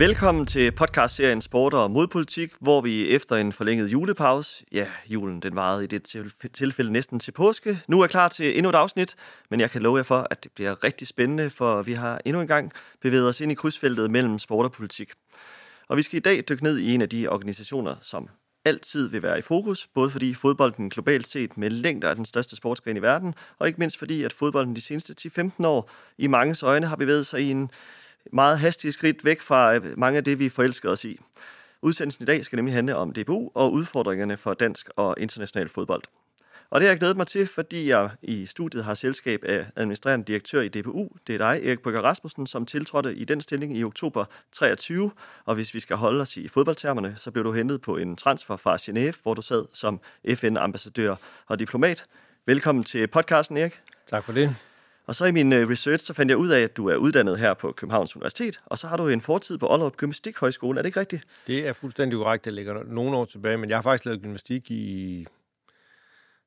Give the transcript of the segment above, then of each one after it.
Velkommen til podcastserien Sport og Modpolitik, hvor vi efter en forlænget julepause, ja, julen den varede i det tilfælde næsten til påske, nu er klar til endnu et afsnit, men jeg kan love jer for, at det bliver rigtig spændende, for vi har endnu en gang bevæget os ind i krydsfeltet mellem sport og politik. Og vi skal i dag dykke ned i en af de organisationer, som altid vil være i fokus, både fordi fodbolden globalt set med længder er den største sportsgren i verden, og ikke mindst fordi, at fodbolden de seneste 10-15 år i mange øjne har bevæget sig i en meget hastige skridt væk fra øh, mange af det, vi forelsker os i. Udsendelsen i dag skal nemlig handle om DBU og udfordringerne for dansk og international fodbold. Og det har jeg glædet mig til, fordi jeg i studiet har selskab af administrerende direktør i DBU. Det er dig, Erik Brygger Rasmussen, som tiltrådte i den stilling i oktober 23. Og hvis vi skal holde os i fodboldtermerne, så blev du hentet på en transfer fra Genève, hvor du sad som FN-ambassadør og diplomat. Velkommen til podcasten, Erik. Tak for det. Og så i min øh, research, så fandt jeg ud af, at du er uddannet her på Københavns Universitet, og så har du en fortid på Aalrup Gymnastikhøjskole. Er det ikke rigtigt? Det er fuldstændig korrekt. Det ligger nogle år tilbage, men jeg har faktisk lavet gymnastik i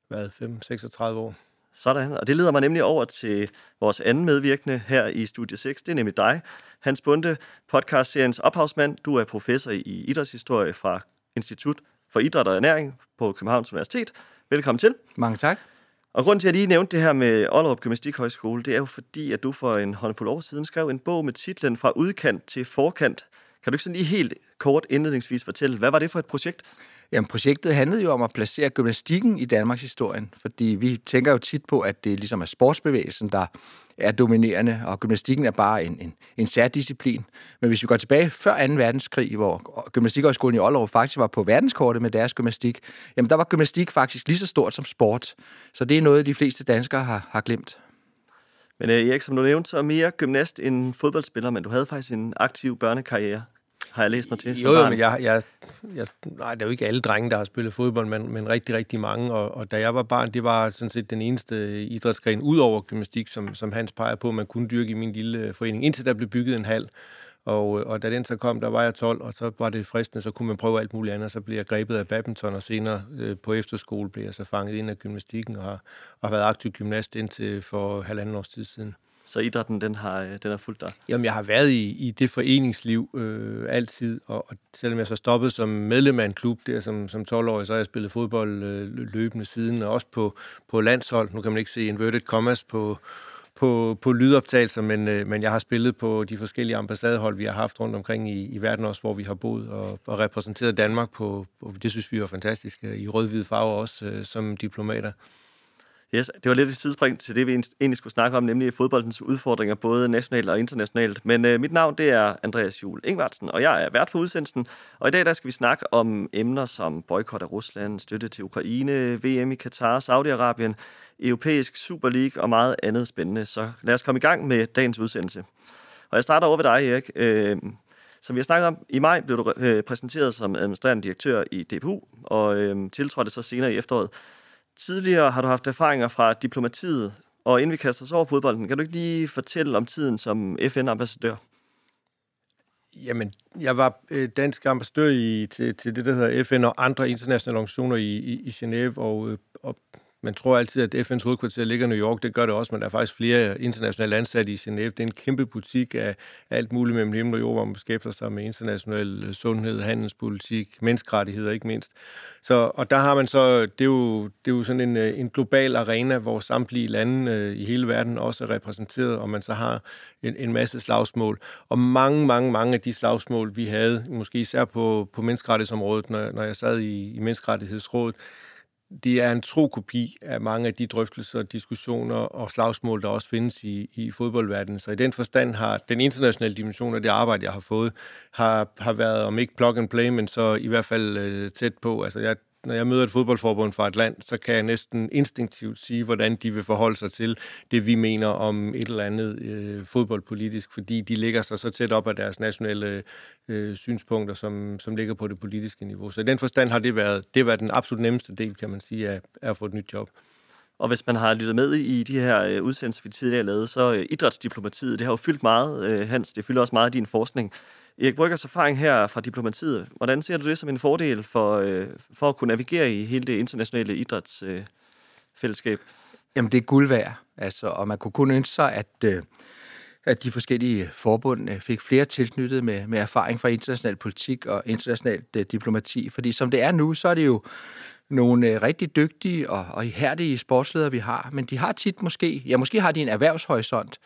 hvad, 5-36 år. Sådan, og det leder mig nemlig over til vores anden medvirkende her i Studie 6. Det er nemlig dig, Hans Bunde, podcastseriens ophavsmand. Du er professor i idrætshistorie fra Institut for Idræt og Ernæring på Københavns Universitet. Velkommen til. Mange tak. Og grund til, at jeg lige nævnte det her med Ollerup Gymnastikhøjskole, det er jo fordi, at du for en håndfuld år siden skrev en bog med titlen Fra udkant til forkant. Kan du ikke sådan lige helt kort indledningsvis fortælle, hvad var det for et projekt? Jamen, projektet handlede jo om at placere gymnastikken i Danmarks historien, fordi vi tænker jo tit på, at det ligesom er sportsbevægelsen, der er dominerende, og gymnastikken er bare en, en, en særdisciplin. Men hvis vi går tilbage før 2. verdenskrig, hvor Gymnastikhøjskolen i Aalborg faktisk var på verdenskortet med deres gymnastik, jamen der var gymnastik faktisk lige så stort som sport. Så det er noget, de fleste danskere har, har glemt. Men øh, Erik, som du nævnte, så er mere gymnast end fodboldspiller, men du havde faktisk en aktiv børnekarriere har jeg læst mig til. Jo, jo men jeg, jeg, jeg, nej, det er jo ikke alle drenge, der har spillet fodbold, men, men rigtig, rigtig mange. Og, og da jeg var barn, det var sådan set den eneste idrætsgren, ud over gymnastik, som, som Hans peger på, man kunne dyrke i min lille forening, indtil der blev bygget en hal. Og, og da den så kom, der var jeg 12, og så var det fristende, så kunne man prøve alt muligt andet, og så blev jeg grebet af badminton, og senere øh, på efterskole blev jeg så fanget ind af gymnastikken, og har, og har været aktiv gymnast indtil for halvanden års tid siden. Så idrætten, den har, øh, den har fulgt dig? Jamen, jeg har været i, i det foreningsliv øh, altid, og, og selvom jeg så stoppede som medlem af en klub der som, som 12-årig, så har jeg spillet fodbold øh, løbende siden, og også på, på landshold. Nu kan man ikke se inverted commas på, på, på lydoptagelser, men, øh, men jeg har spillet på de forskellige ambassadehold, vi har haft rundt omkring i, i verden også, hvor vi har boet og, og repræsenteret Danmark på, og det synes vi var fantastisk, øh, i rød-hvide farver også øh, som diplomater. Yes, det var lidt et sidespring til det, vi egentlig skulle snakke om, nemlig fodboldens udfordringer, både nationalt og internationalt. Men øh, mit navn, det er Andreas Juhl Ingvartsen, og jeg er vært for udsendelsen. Og i dag, der skal vi snakke om emner som boykot af Rusland, støtte til Ukraine, VM i Katar, Saudi-Arabien, europæisk Super League og meget andet spændende. Så lad os komme i gang med dagens udsendelse. Og jeg starter over ved dig, Erik. Øh, som vi har snakket om, i maj blev du øh, præsenteret som administrerende direktør i DPU, og øh, tiltrådte så senere i efteråret. Tidligere har du haft erfaringer fra diplomatiet, og inden vi kaster os over fodbolden, kan du ikke lige fortælle om tiden som FN-ambassadør? Jamen, jeg var øh, dansk ambassadør i, til, til det, der hedder FN og andre internationale organisationer i, i, i Genève, og, øh, og man tror altid, at FN's hovedkvarter ligger i New York. Det gør det også, men der er faktisk flere internationale ansatte i Genève. Det er en kæmpe butik af alt muligt mellem himmel og jord, hvor man beskæftiger sig med international øh, sundhed, handelspolitik, menneskerettigheder ikke mindst. Så, og der har man så, det er jo, det er jo sådan en, øh, en global arena, hvor samtlige lande øh, i hele verden også er repræsenteret, og man så har en, en masse slagsmål. Og mange, mange, mange af de slagsmål, vi havde, måske især på, på menneskerettighedsområdet, når, når jeg sad i, i Menneskerettighedsrådet, det er en tro kopi af mange af de drøftelser, diskussioner og slagsmål, der også findes i, i fodboldverdenen. Så i den forstand har den internationale dimension af det arbejde, jeg har fået, har, har været, om ikke plug and play, men så i hvert fald øh, tæt på. Altså jeg når jeg møder et fodboldforbund fra et land, så kan jeg næsten instinktivt sige, hvordan de vil forholde sig til det, vi mener om et eller andet øh, fodboldpolitisk, fordi de ligger sig så tæt op af deres nationale øh, synspunkter, som, som ligger på det politiske niveau. Så i den forstand har det været, det været den absolut nemmeste del, kan man sige, af, af at få et nyt job. Og hvis man har lyttet med i de her øh, udsendelser, vi tidligere lavede, så øh, idrætsdiplomatiet, det har jo fyldt meget, øh, Hans, det fylder også meget af din forskning. Erik Bryggers erfaring her fra diplomatiet, hvordan ser du det som en fordel for, øh, for at kunne navigere i hele det internationale idrætsfællesskab? Øh, Jamen, det er guld værd. Altså, og man kunne kun ønske sig, at, øh, at de forskellige forbund øh, fik flere tilknyttet med, med erfaring fra international politik og internationalt øh, diplomati. Fordi som det er nu, så er det jo nogle øh, rigtig dygtige og, og ihærdige sportsledere, vi har, men de har tit måske, ja måske har de en erhvervshorisont,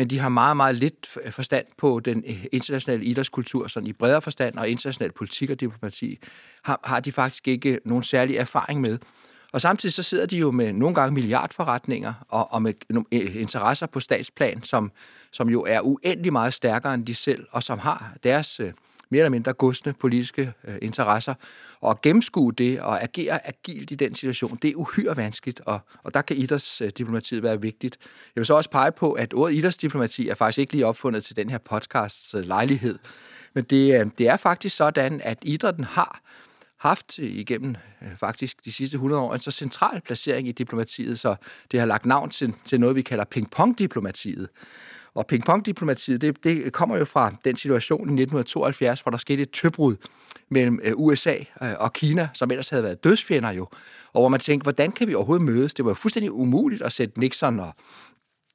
men de har meget, meget lidt forstand på den øh, internationale idrætskultur, sådan i bredere forstand, og international politik og diplomati, har, har de faktisk ikke nogen særlig erfaring med. Og samtidig så sidder de jo med nogle gange milliardforretninger og, og med øh, interesser på statsplan, som, som jo er uendelig meget stærkere end de selv, og som har deres øh, mere eller mindre gustne politiske øh, interesser. Og at gennemskue det og agere agilt i den situation, det er uhyre vanskeligt, og, og der kan idrætsdiplomatiet være vigtigt. Jeg vil så også pege på, at ordet idrætsdiplomati er faktisk ikke lige opfundet til den her podcasts øh, lejlighed. Men det, øh, det er faktisk sådan, at idrætten har haft igennem øh, faktisk de sidste 100 år en så central placering i diplomatiet, så det har lagt navn til, til noget, vi kalder ping-pong-diplomatiet. Og pingpongdiplomatiet, det, det kommer jo fra den situation i 1972, hvor der skete et tøbrud mellem øh, USA øh, og Kina, som ellers havde været dødsfjender jo, og hvor man tænkte, hvordan kan vi overhovedet mødes? Det var fuldstændig umuligt at sætte Nixon og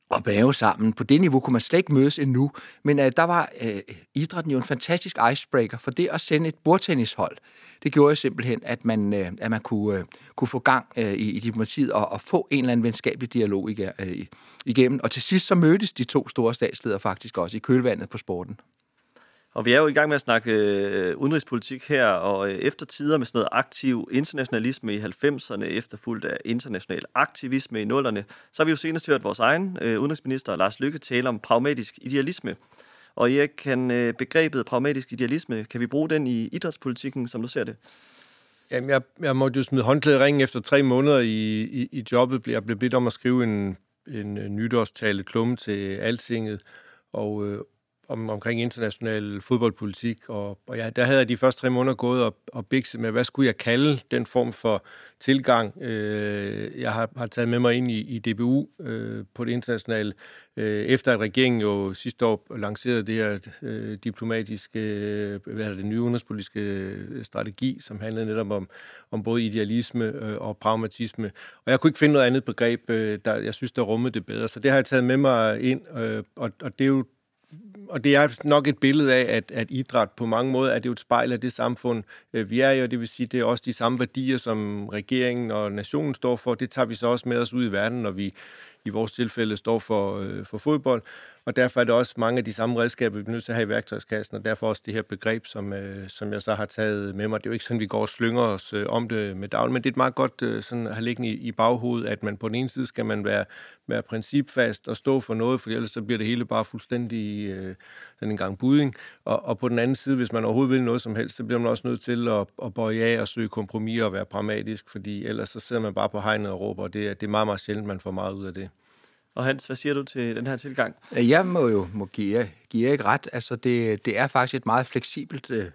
og bage sammen. På det niveau kunne man slet ikke mødes endnu, men øh, der var øh, idrætten jo en fantastisk icebreaker, for det at sende et bordtennishold, det gjorde jo simpelthen, at man, øh, at man kunne, øh, kunne få gang øh, i, i diplomatiet og, og få en eller anden venskabelig dialog øh, igennem. Og til sidst så mødtes de to store statsledere faktisk også i kølvandet på sporten. Og vi er jo i gang med at snakke øh, udenrigspolitik her, og øh, efter tider med sådan noget aktiv internationalisme i 90'erne, efterfulgt af international aktivisme i 0'erne, så har vi jo senest hørt vores egen øh, udenrigsminister Lars Lykke tale om pragmatisk idealisme. Og jeg kan øh, begrebet pragmatisk idealisme, kan vi bruge den i idrætspolitikken, som du ser det? Jamen, jeg, jeg måtte jo smide håndklæde ringen efter tre måneder i, i, i jobbet. Jeg blev bedt om at skrive en, en øh, nytårstale klumme til Altinget, og, øh, om, omkring international fodboldpolitik, og, og ja, der havde jeg de første tre måneder gået og, og bikset med, hvad skulle jeg kalde den form for tilgang, øh, jeg har, har taget med mig ind i, i DBU øh, på det internationale, øh, efter at regeringen jo sidste år lancerede det her øh, diplomatiske, øh, hvad er det, nye udenrigspolitiske øh, strategi, som handlede netop om, om både idealisme øh, og pragmatisme. Og jeg kunne ikke finde noget andet begreb, øh, der jeg synes, der rummede det bedre, så det har jeg taget med mig ind, øh, og, og det er jo og det er nok et billede af, at, at idræt på mange måder er det jo et spejl af det samfund, øh, vi er i, og det vil sige, det er også de samme værdier, som regeringen og nationen står for. Det tager vi så også med os ud i verden, når vi i vores tilfælde står for, øh, for fodbold. Og derfor er det også mange af de samme redskaber, vi er nødt til at have i værktøjskassen, og derfor også det her begreb, som, øh, som jeg så har taget med mig. Det er jo ikke sådan, vi går og slynger os øh, om det med dagen, men det er et meget godt øh, sådan, at have liggende i, i baghovedet, at man på den ene side skal man være, være principfast og stå for noget, for ellers så bliver det hele bare fuldstændig øh, sådan en gang budding. Og, og på den anden side, hvis man overhovedet vil noget som helst, så bliver man også nødt til at, at bøje af og søge kompromis og være pragmatisk, fordi ellers så sidder man bare på hegnet og råber, og det, det er meget, meget sjældent, man får meget ud af det. Og Hans, hvad siger du til den her tilgang? Øh, jeg må jo må give, give ikke ret. Altså, det, det er faktisk et meget fleksibelt øh,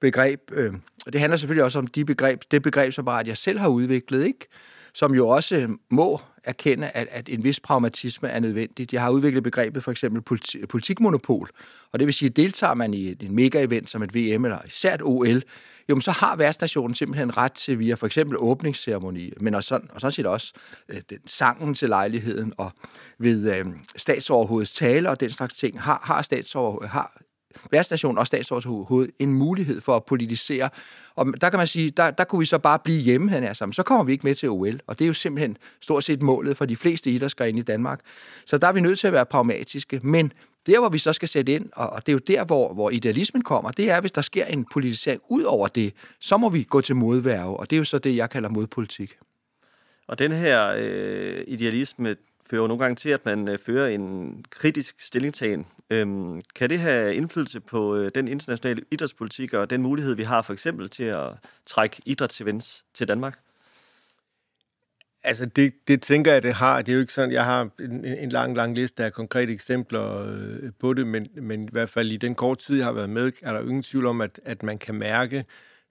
begreb. Øh, og det handler selvfølgelig også om de begreb, det begreb, som bare, at jeg selv har udviklet, ikke? Som jo også må erkende, at, at en vis pragmatisme er nødvendigt. Jeg har udviklet begrebet for eksempel politi- politikmonopol, og det vil sige, at deltager man i en mega-event som et VM eller især et OL, jo, så har værtsnationen simpelthen ret til via for eksempel åbningsceremoni, men også sådan, og sådan set også øh, den sangen til lejligheden, og ved øh, statsoverhovedets tale og den slags ting, har, har statsover, har værstation og statsrådshovedet en mulighed for at politisere. Og der kan man sige, der, der kunne vi så bare blive hjemme han er sammen. Så kommer vi ikke med til OL, og det er jo simpelthen stort set målet for de fleste idrætsgrene i Danmark. Så der er vi nødt til at være pragmatiske, men der, hvor vi så skal sætte ind, og det er jo der, hvor, hvor idealismen kommer, det er, hvis der sker en politisering ud over det, så må vi gå til modværge, og det er jo så det, jeg kalder modpolitik. Og den her øh, idealisme fører jo nogle gange til, at man øh, fører en kritisk stillingtagen. Øhm, kan det have indflydelse på øh, den internationale idrætspolitik og den mulighed, vi har for eksempel til at trække idrætsevents til Danmark? Altså, det, det tænker jeg, det har. Det er jo ikke sådan, jeg har en, en lang, lang liste af konkrete eksempler øh, på det, men, men i hvert fald i den korte tid, jeg har været med, er der ingen tvivl om, at, at man kan mærke, øh,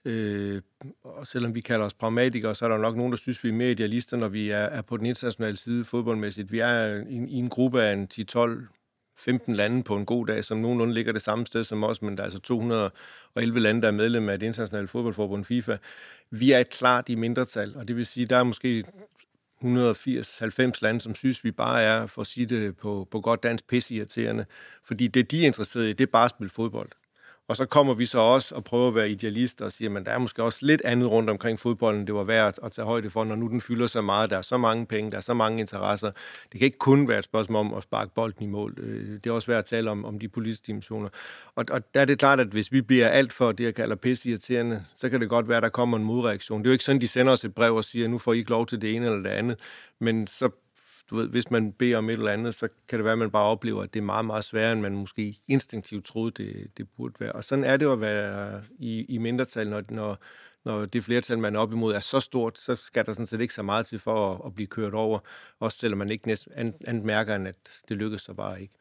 Øh, og selvom vi kalder os pragmatikere, så er der nok nogen, der synes, vi er mere idealister, når vi er, er på den internationale side fodboldmæssigt. Vi er i, i en gruppe af en 10-12 15 lande på en god dag, som nogenlunde ligger det samme sted som os, men der er altså 211 lande, der er medlem af det internationale fodboldforbund FIFA. Vi er et klart i mindretal, og det vil sige, der er måske 180-90 lande, som synes, vi bare er, for at sige det på, på godt dansk, pissirriterende. Fordi det, de er interesserede i, det er bare at spille fodbold. Og så kommer vi så også og prøver at være idealister og siger, at der er måske også lidt andet rundt omkring fodbolden, det var værd at tage højde for, når nu den fylder så meget, der er så mange penge, der er så mange interesser. Det kan ikke kun være et spørgsmål om at sparke bolden i mål. Øh, det er også værd at tale om, om de politiske dimensioner. Og, og der er det klart, at hvis vi bliver alt for det, jeg kalder pissirriterende, så kan det godt være, at der kommer en modreaktion. Det er jo ikke sådan, de sender os et brev og siger, nu får I ikke lov til det ene eller det andet. Men så du ved, hvis man beder om et eller andet, så kan det være, at man bare oplever, at det er meget, meget sværere, end man måske instinktivt troede, det, det burde være. Og sådan er det at være i, i mindretal, når, når, når det flertal, man er op imod, er så stort, så skal der sådan set ikke så meget til for at, at blive kørt over, også selvom man ikke næsten andet mærker, end at det lykkes så bare ikke.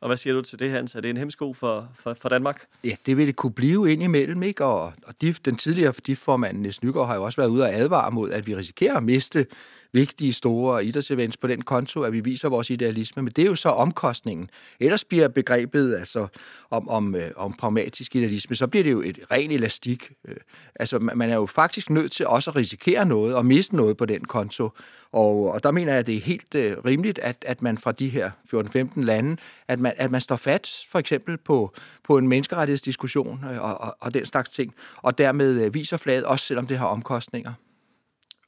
Og hvad siger du til det, Hans? Er det en hemsko for, for, for Danmark? Ja, det vil det kunne blive ind imellem, ikke? Og, og de, den tidligere de formand Niels Nygaard har jo også været ude og advare mod, at vi risikerer at miste vigtige, store idrætsevents på den konto, at vi viser vores idealisme, men det er jo så omkostningen. Ellers bliver begrebet altså, om, om, øh, om pragmatisk idealisme, så bliver det jo et ren elastik. Øh, altså, man er jo faktisk nødt til også at risikere noget og miste noget på den konto. Og, og der mener jeg, at det er helt øh, rimeligt, at, at man fra de her 14-15 lande, at man, at man står fat for eksempel på, på en menneskerettighedsdiskussion øh, og, og, og den slags ting, og dermed øh, viser flaget, også selvom det har omkostninger.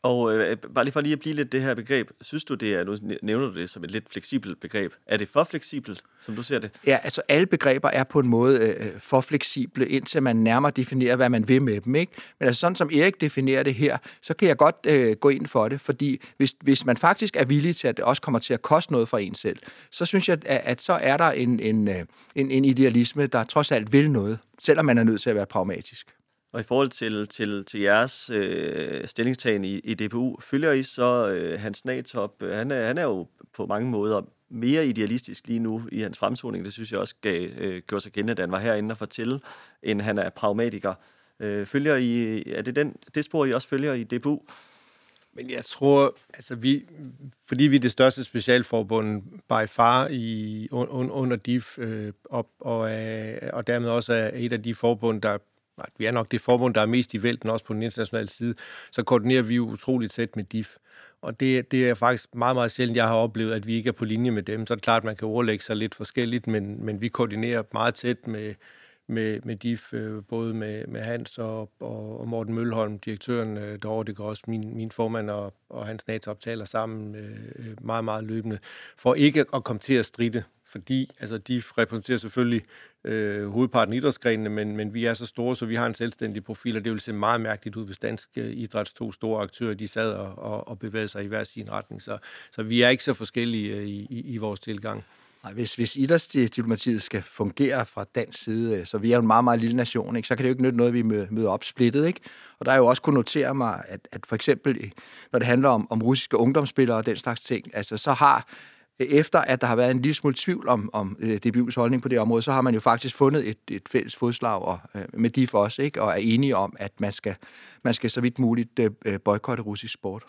Og øh, øh, bare lige for lige at blive lidt det her begreb, synes du det er, nu nævner du det som et lidt fleksibelt begreb, er det for fleksibelt, som du ser det? Ja, altså alle begreber er på en måde øh, øh, for fleksible, indtil man nærmere definerer, hvad man vil med dem, ikke? Men altså sådan som Erik definerer det her, så kan jeg godt øh, gå ind for det, fordi hvis, hvis man faktisk er villig til, at det også kommer til at koste noget for en selv, så synes jeg, at, at så er der en, en, øh, en, en idealisme, der trods alt vil noget, selvom man er nødt til at være pragmatisk. Og i forhold til, til, til jeres øh, stillingstagen i, i DPU, følger I så øh, Hans Natop? Han er, han er jo på mange måder mere idealistisk lige nu i hans fremtoning. Det synes jeg også gav, øh, gjorde sig gældende, da han var herinde og fortælle, end han er pragmatiker. Øh, følger I, er det den, det spor, I også følger i DPU? Men jeg tror, altså vi, fordi vi er det største specialforbund by far i, un, under DIF, øh, og, og, og dermed også er et af de forbund, der nej, vi er nok det forbund, der er mest i vælten, også på den internationale side, så koordinerer vi jo utroligt tæt med DIF. Og det, det er faktisk meget, meget sjældent, jeg har oplevet, at vi ikke er på linje med dem. Så er det klart, at man kan overlægge sig lidt forskelligt, men, men vi koordinerer meget tæt med, med, med DIF, øh, både med, med Hans og, og, og Morten Mølholm, direktøren øh, derovre, det går også min, min formand og, og hans NATO taler sammen øh, meget, meget løbende, for ikke at komme til at stride, fordi altså, DIF repræsenterer selvfølgelig øh, hovedparten af idrætsgrenene, men, men vi er så store, så vi har en selvstændig profil, og det vil se meget mærkeligt ud, hvis dansk øh, idræts to store aktører, de sad og, og, og bevægede sig i hver sin retning. Så, så vi er ikke så forskellige øh, i, i, i vores tilgang. Nej, hvis, hvis idrætsdiplomatiet skal fungere fra dansk side, øh, så vi er jo en meget, meget lille nation, ikke? så kan det jo ikke nytte noget, at vi møder op splittet. Ikke? Og der er jo også kunne notere mig, at, at for eksempel, når det handler om, om russiske ungdomsspillere og den slags ting, altså så har efter at der har været en lille smule tvivl om, om øh, DBU's holdning på det område, så har man jo faktisk fundet et, et fælles fodslag og, øh, med DIF også, ikke? og er enige om, at man skal, man skal så vidt muligt øh, øh, boykotte russisk sport.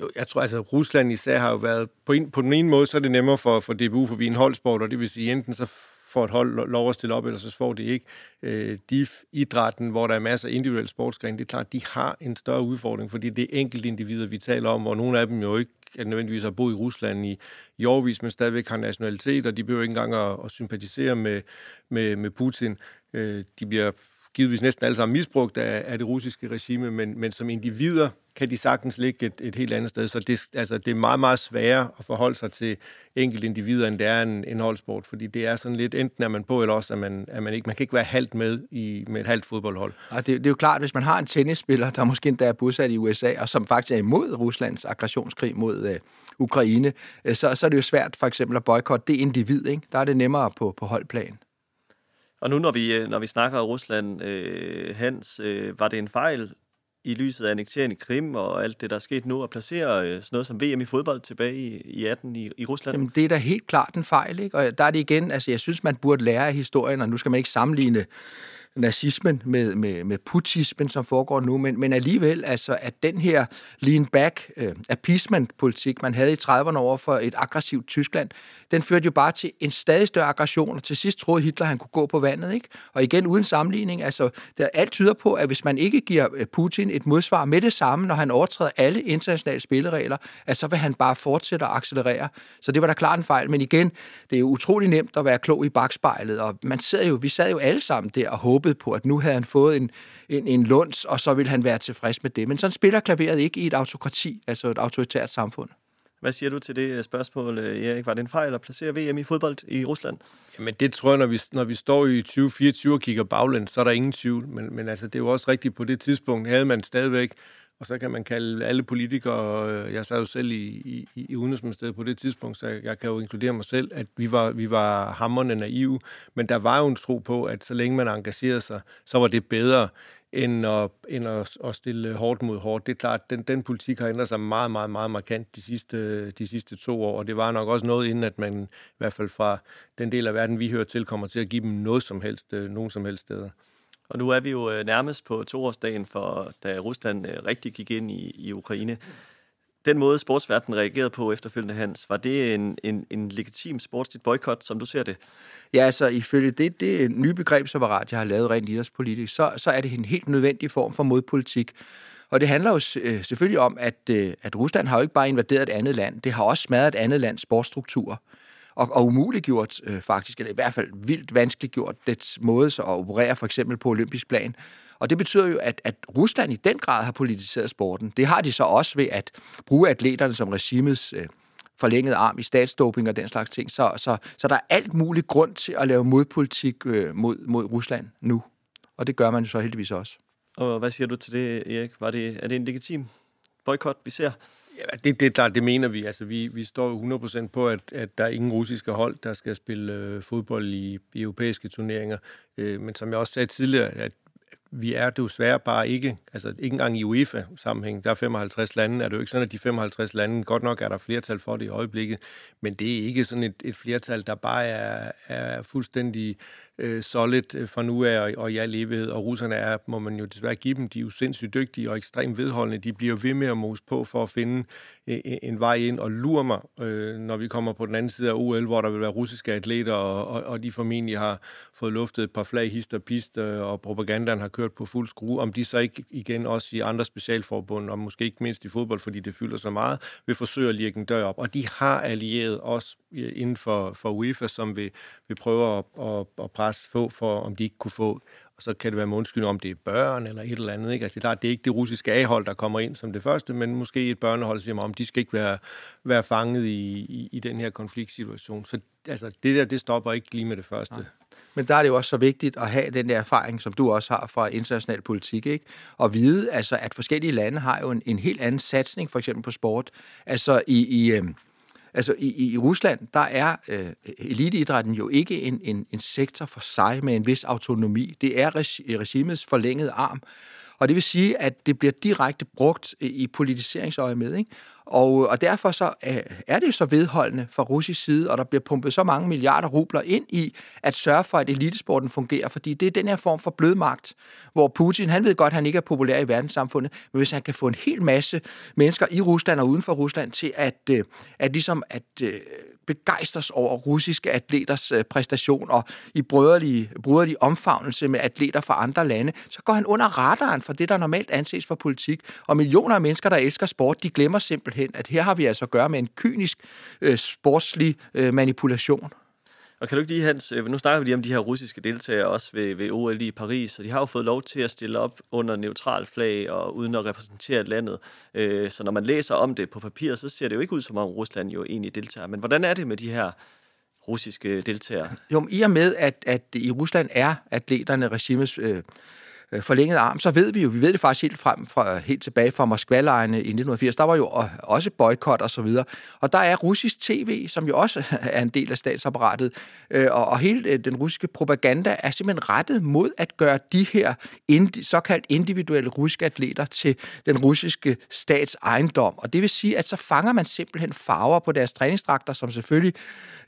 Jo, jeg tror altså, Rusland især har jo været, på, en, på den ene måde, så er det nemmere for, for DBU, for vi er en holdsport, og det vil sige, enten så får et hold lov at stille op, eller så får de ikke. Øh, DIF-idrætten, hvor der er masser af individuelle sportsgrene, det er klart, de har en større udfordring, fordi det er enkelte individer, vi taler om, hvor nogle af dem jo ikke at nødvendigvis har boet i Rusland i, i årvis, men stadigvæk har nationalitet, og de behøver ikke engang at, at sympatisere med, med, med Putin. Øh, de bliver givetvis næsten alle sammen misbrugt af, af det russiske regime, men, men som individer kan de sagtens ligge et, et helt andet sted. Så det, altså, det er meget, meget sværere at forholde sig til enkelte individer, end det er en, en holdsport, fordi det er sådan lidt, enten er man på, eller også er man, er man ikke. Man kan ikke være halvt med i, med et halvt fodboldhold. Og det, det er jo klart, hvis man har en tennisspiller, der måske endda er bosat i USA, og som faktisk er imod Ruslands aggressionskrig mod øh, Ukraine, øh, så, så er det jo svært for eksempel at boykotte det individ. Ikke? Der er det nemmere på, på holdplan. Og nu når vi, øh, når vi snakker om Rusland, øh, Hans, øh, var det en fejl i lyset af annekteringen i Krim og alt det, der er sket nu, at placere øh, sådan noget som VM i fodbold tilbage i, i 18 i, i Rusland? Jamen, det er da helt klart en fejl, ikke? Og der er det igen, altså jeg synes, man burde lære af historien, og nu skal man ikke sammenligne nazismen, med, med, med putismen, som foregår nu, men, men alligevel, altså, at den her lean back øh, appeasement-politik, man havde i 30'erne over for et aggressivt Tyskland, den førte jo bare til en stadig større aggression, og til sidst troede Hitler, han kunne gå på vandet, ikke? Og igen, uden sammenligning, altså, der alt tyder på, at hvis man ikke giver øh, Putin et modsvar med det samme, når han overtræder alle internationale spilleregler, at så vil han bare fortsætte at accelerere. Så det var da klart en fejl, men igen, det er jo utrolig nemt at være klog i bagspejlet, og man ser jo, vi sad jo alle sammen der og håbede på, at nu havde han fået en, en, en lunds, og så ville han være tilfreds med det. Men sådan spiller klaveret ikke i et autokrati, altså et autoritært samfund. Hvad siger du til det øh, spørgsmål, øh, Erik? Var det en fejl at placere VM i fodbold i Rusland? Jamen det tror jeg, når vi, når vi står i 2024 og kigger baglæns, så er der ingen tvivl. Men, men altså, det er jo også rigtigt, på det tidspunkt havde man stadigvæk, og så kan man kalde alle politikere, øh, jeg sad jo selv i, i, i Udenrigsministeriet på det tidspunkt, så jeg kan jo inkludere mig selv, at vi var, vi var hammerne naive, men der var jo en tro på, at så længe man engagerede sig, så var det bedre end at, end at, at stille hårdt mod hårdt. Det er klart, den, den politik har ændret sig meget, meget, meget markant de sidste, de sidste to år, og det var nok også noget, inden at man i hvert fald fra den del af verden, vi hører til, kommer til at give dem noget som helst, øh, nogen som helst steder. Og nu er vi jo øh, nærmest på toårsdagen for, da Rusland øh, rigtig gik ind i, i Ukraine den måde, sportsverdenen reagerede på efterfølgende, Hans, var det en, en, en legitim sportsligt boykot, som du ser det? Ja, altså ifølge det, det nye begrebsapparat, jeg har lavet rent idrætspolitisk, så, så er det en helt nødvendig form for modpolitik. Og det handler jo øh, selvfølgelig om, at, at Rusland har jo ikke bare invaderet et andet land, det har også smadret et andet lands sportsstruktur. Og, og umuliggjort øh, faktisk, eller i hvert fald vildt vanskeliggjort dets måde så at operere for eksempel på olympisk plan. Og det betyder jo, at, at Rusland i den grad har politiseret sporten. Det har de så også ved at bruge atleterne som regimets øh, forlængede arm i statsdoping og den slags ting. Så, så, så der er alt muligt grund til at lave modpolitik øh, mod, mod Rusland nu. Og det gør man jo så heldigvis også. Og hvad siger du til det, Erik? Var det, er det en legitim boykot, vi ser? Ja, det, det, der, det mener vi. Altså, vi, vi står jo 100% på, at, at der er ingen russiske hold, der skal spille øh, fodbold i, i europæiske turneringer. Øh, men som jeg også sagde tidligere, at vi er desværre bare ikke, altså ikke engang i UEFA-sammenhæng, der er 55 lande, er det jo ikke sådan, at de 55 lande, godt nok er der flertal for det i øjeblikket, men det er ikke sådan et, et flertal, der bare er, er fuldstændig øh, solid for øh, fra nu af og, og i al evighed. Og russerne er, må man jo desværre give dem, de er jo sindssygt dygtige og ekstremt vedholdende. De bliver ved med at mose på for at finde en, øh, en vej ind og lure mig, øh, når vi kommer på den anden side af OL, hvor der vil være russiske atleter, og, og, og de formentlig har fået luftet et par flag, hist og pist, øh, og propagandaen har kørt på fuld skrue. Om de så ikke igen også i andre specialforbund, og måske ikke mindst i fodbold, fordi det fylder så meget, vil forsøge at lægge en dør op. Og de har allieret os øh, inden for, for UEFA, som vil, vil prøve at, at, at presse på for, om de ikke kunne få og så kan det være med undskyldning om det er børn eller et eller andet. Ikke? Altså, det er klart, det er ikke det russiske A-hold, der kommer ind som det første, men måske et børnehold siger om, de skal ikke være, være fanget i, i, i den her konfliktsituation. Så altså, det der, det stopper ikke lige med det første. Nej. Men der er det jo også så vigtigt at have den der erfaring, som du også har fra international politik, ikke? Og vide, altså, at forskellige lande har jo en, en helt anden satsning, for eksempel på sport. Altså i, i, øhm, Altså i, i Rusland, der er øh, eliteidrætten jo ikke en, en, en sektor for sig med en vis autonomi. Det er regimets forlængede arm. Og det vil sige, at det bliver direkte brugt i politiseringsøje med. Ikke? Og, øh, og derfor så øh, er det så vedholdende fra russisk side, og der bliver pumpet så mange milliarder rubler ind i at sørge for, at elitesporten fungerer, fordi det er den her form for blødmagt, hvor Putin, han ved godt, at han ikke er populær i verdenssamfundet, men hvis han kan få en hel masse mennesker i Rusland og uden for Rusland til at, øh, at ligesom at øh, begejstres over russiske atleters øh, præstation og i brøderlig, brøderlig omfavnelse med atleter fra andre lande, så går han under radaren for det, der normalt anses for politik. Og millioner af mennesker, der elsker sport, de glemmer simpelthen, at her har vi altså at gøre med en kynisk øh, sportslig øh, manipulation. Og kan du ikke lige, Hans, øh, nu snakker vi lige om de her russiske deltagere også ved, ved OL i Paris, og de har jo fået lov til at stille op under neutral flag og uden at repræsentere landet. Øh, så når man læser om det på papir, så ser det jo ikke ud som om Rusland jo egentlig deltager. Men hvordan er det med de her russiske deltagere? Jo, i og med, at, at i Rusland er atleterne regimets øh, forlængede forlænget arm, så ved vi jo, vi ved det faktisk helt frem fra, helt tilbage fra Moskva-lejrene i 1980, der var jo øh, også boykot og så videre. Og der er russisk tv, som jo også er en del af statsapparatet, øh, og, og hele den russiske propaganda er simpelthen rettet mod at gøre de her indi, såkaldt individuelle russiske atleter til den russiske stats ejendom. Og det vil sige, at så fanger man simpelthen farver på deres træningsdragter, som selvfølgelig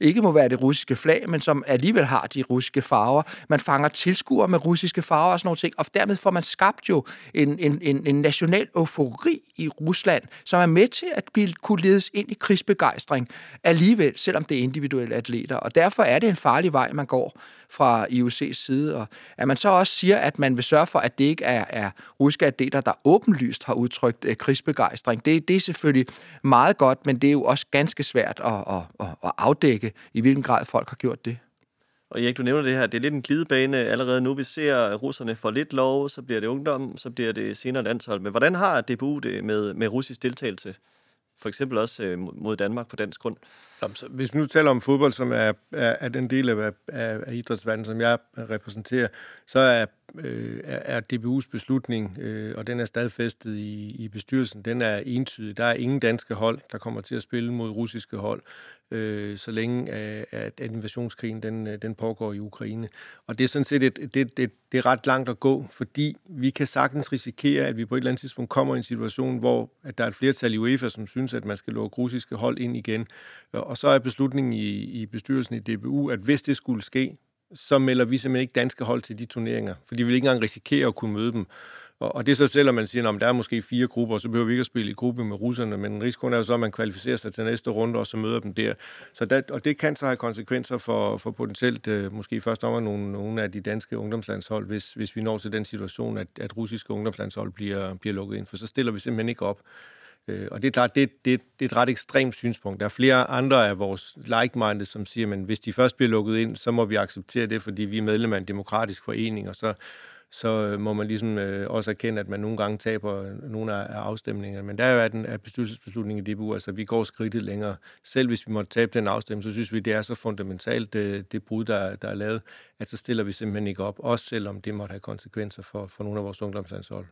ikke må være det russiske flag, men som alligevel har de russiske farver. Man fanger tilskuere med russiske farver og sådan nogle ting, og dermed får man skabt jo en, en, en, en national eufori i Rusland, som er med til at blive, kunne ledes ind i krigsbegejstring alligevel, selvom det er individuelle atleter. Og derfor er det en farlig vej, man går fra IOC's side. Og at man så også siger, at man vil sørge for, at det ikke er, er russiske atleter, der åbenlyst har udtrykt øh, krigsbegejstring. Det, det er selvfølgelig meget godt, men det er jo også ganske svært at, at, at, at afdække, i hvilken grad folk har gjort det. Og Erik, du nævner det her, det er lidt en glidebane allerede nu. Vi ser, at russerne får lidt lov, så bliver det ungdom, så bliver det senere landshold. Men hvordan har DBU det med, med russisk deltagelse? For eksempel også øh, mod Danmark på dansk grund. Så hvis vi nu taler om fodbold, som er, er, er den del af, af, af idrætsverdenen, som jeg repræsenterer, så er, øh, er DBU's beslutning, øh, og den er stadfæstet i, i bestyrelsen, den er entydig. Der er ingen danske hold, der kommer til at spille mod russiske hold øh, så længe øh, at, at invasionskrigen den, øh, den pågår i Ukraine. Og det er sådan set et, det, det, det er ret langt at gå, fordi vi kan sagtens risikere, at vi på et eller andet tidspunkt kommer i en situation, hvor at der er et flertal i UEFA, som synes, at man skal lukke russiske hold ind igen. Og så er beslutningen i, i bestyrelsen i DBU, at hvis det skulle ske, så melder vi simpelthen ikke danske hold til de turneringer, fordi vi vil ikke engang risikere at kunne møde dem. Og, og det er så selvom man siger, at der er måske fire grupper, så behøver vi ikke at spille i gruppe med russerne, men risikoen er jo så, at man kvalificerer sig til næste runde, og så møder dem der. Så der, og det kan så have konsekvenser for, for potentielt, øh, måske først om nogle, nogle af de danske ungdomslandshold, hvis, hvis vi når til den situation, at, at russiske ungdomslandshold bliver, bliver lukket ind, for så stiller vi simpelthen ikke op. Øh, og det er klart, det, det, det er et ret ekstremt synspunkt. Der er flere andre af vores like-minded, som siger, at hvis de først bliver lukket ind, så må vi acceptere det, fordi vi er medlem af en demokratisk forening, og så, så øh, må man ligesom øh, også erkende, at man nogle gange taber øh, nogle af, afstemningerne. Men der er jo den af bestyrelsesbeslutning i DBU, altså vi går skridtet længere. Selv hvis vi måtte tabe den afstemning, så synes vi, det er så fundamentalt, det, det brud, der, der er lavet, at så stiller vi simpelthen ikke op, også selvom det måtte have konsekvenser for, for nogle af vores ungdomslandshold.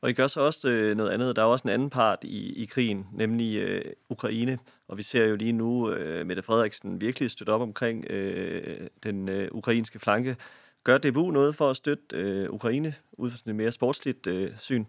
Og I gør så også noget andet. Der er også en anden part i, i krigen, nemlig øh, Ukraine. Og vi ser jo lige nu øh, Mette Frederiksen virkelig støtte op omkring øh, den øh, ukrainske flanke. Gør DBU noget for at støtte øh, Ukraine ud fra sådan et mere sportsligt øh, syn?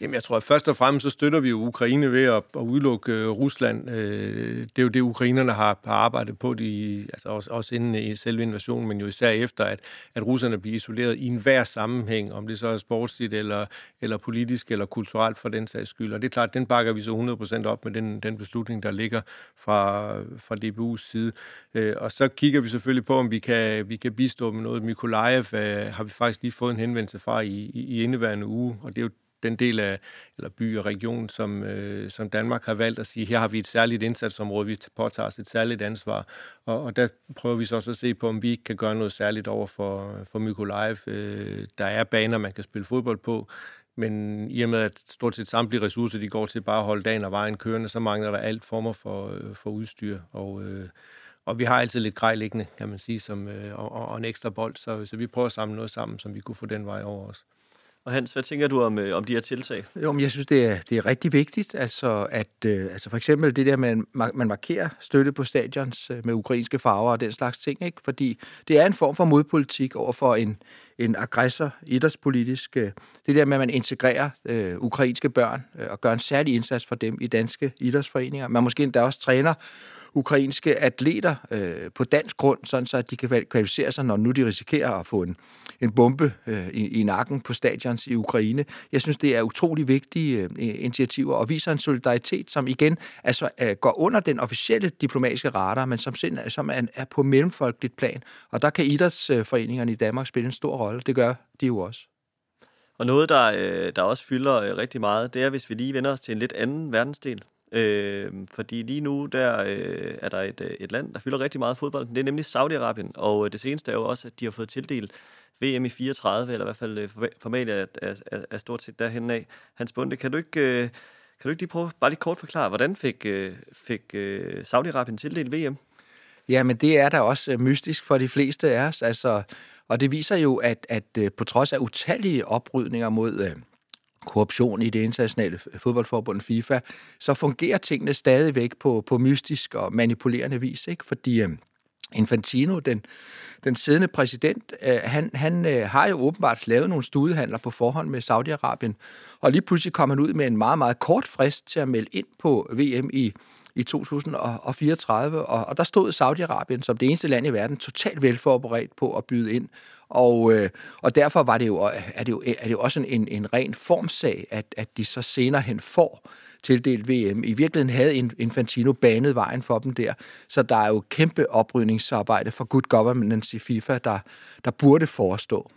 Jamen, jeg tror, at først og fremmest så støtter vi jo Ukraine ved at, at udelukke øh, Rusland. Øh, det er jo det, ukrainerne har, har arbejdet på, de, altså også, også inden i selve invasionen, men jo især efter, at, at russerne bliver isoleret i enhver sammenhæng, om det så er sportsligt eller, eller politisk eller kulturelt for den sags skyld. Og det er klart, den bakker vi så 100% op med den, den beslutning, der ligger fra, fra DBU's side. Øh, og så kigger vi selvfølgelig på, om vi kan, vi kan bistå med noget. Mykolajev øh, har vi faktisk lige fået en henvendelse fra i, i, i indeværende uge, og det er jo den del af, eller by og region, som, øh, som Danmark har valgt at sige, her har vi et særligt indsatsområde, vi påtager os et særligt ansvar, og, og der prøver vi så også at se på, om vi kan gøre noget særligt over for, for Mykolaiv. Øh, der er baner, man kan spille fodbold på, men i og med, at stort set samtlige ressourcer, de går til bare at holde dagen og vejen kørende, så mangler der alt former for, øh, for udstyr, og øh, og vi har altid lidt grej liggende, kan man sige, som, øh, og, og en ekstra bold, så, så vi prøver at samle noget sammen, som vi kunne få den vej over os. Og Hans, hvad tænker du om, øh, om de her tiltag? Jo, men jeg synes, det er, det er rigtig vigtigt. Altså, at, øh, altså for eksempel det der med, man markerer støtte på stadions øh, med ukrainske farver og den slags ting, ikke? fordi det er en form for modpolitik over for en, en aggressor idrætspolitisk. Øh, det der med, at man integrerer øh, ukrainske børn øh, og gør en særlig indsats for dem i danske idrætsforeninger. Man måske endda også træner ukrainske atleter øh, på dansk grund, sådan så at de kan kvalificere sig, når nu de risikerer at få en, en bombe øh, i, i nakken på stadions i Ukraine. Jeg synes, det er utrolig vigtige øh, initiativer og viser en solidaritet, som igen altså, øh, går under den officielle diplomatiske radar, men som, sind, som er, er på mellemfolkeligt plan. Og der kan idrætsforeningerne i Danmark spille en stor rolle. Det gør de jo også. Og noget, der, øh, der også fylder øh, rigtig meget, det er, hvis vi lige vender os til en lidt anden verdensdel, Øh, fordi lige nu der øh, er der et, øh, et land, der fylder rigtig meget fodbold. Det er nemlig Saudi-Arabien, og øh, det seneste er jo også, at de har fået tildelt VM i 34, eller i hvert fald øh, formelt er, er, er, er stort set derhen af. Hans Bunde, kan du ikke... Øh, kan du ikke lige prøve, bare lige kort forklare, hvordan fik, øh, fik øh, Saudi-Arabien tildelt VM? Ja, men det er da også mystisk for de fleste af os. Altså, Og det viser jo, at, at på trods af utallige oprydninger mod korruption i det internationale fodboldforbund FIFA, så fungerer tingene stadigvæk på, på mystisk og manipulerende vis, ikke? Fordi øh, Infantino, den, den siddende præsident, øh, han, han øh, har jo åbenbart lavet nogle studiehandler på forhånd med Saudi-Arabien, og lige pludselig kom han ud med en meget, meget kort frist til at melde ind på VM i, i 2034, og, og der stod Saudi-Arabien som det eneste land i verden totalt velforberedt på at byde ind. Og, øh, og derfor var det jo, er, det jo, er det jo også en, en ren formsag, at, at de så senere hen får tildelt VM. I virkeligheden havde Infantino banet vejen for dem der, så der er jo kæmpe oprydningsarbejde for good governance i FIFA, der, der burde forestå.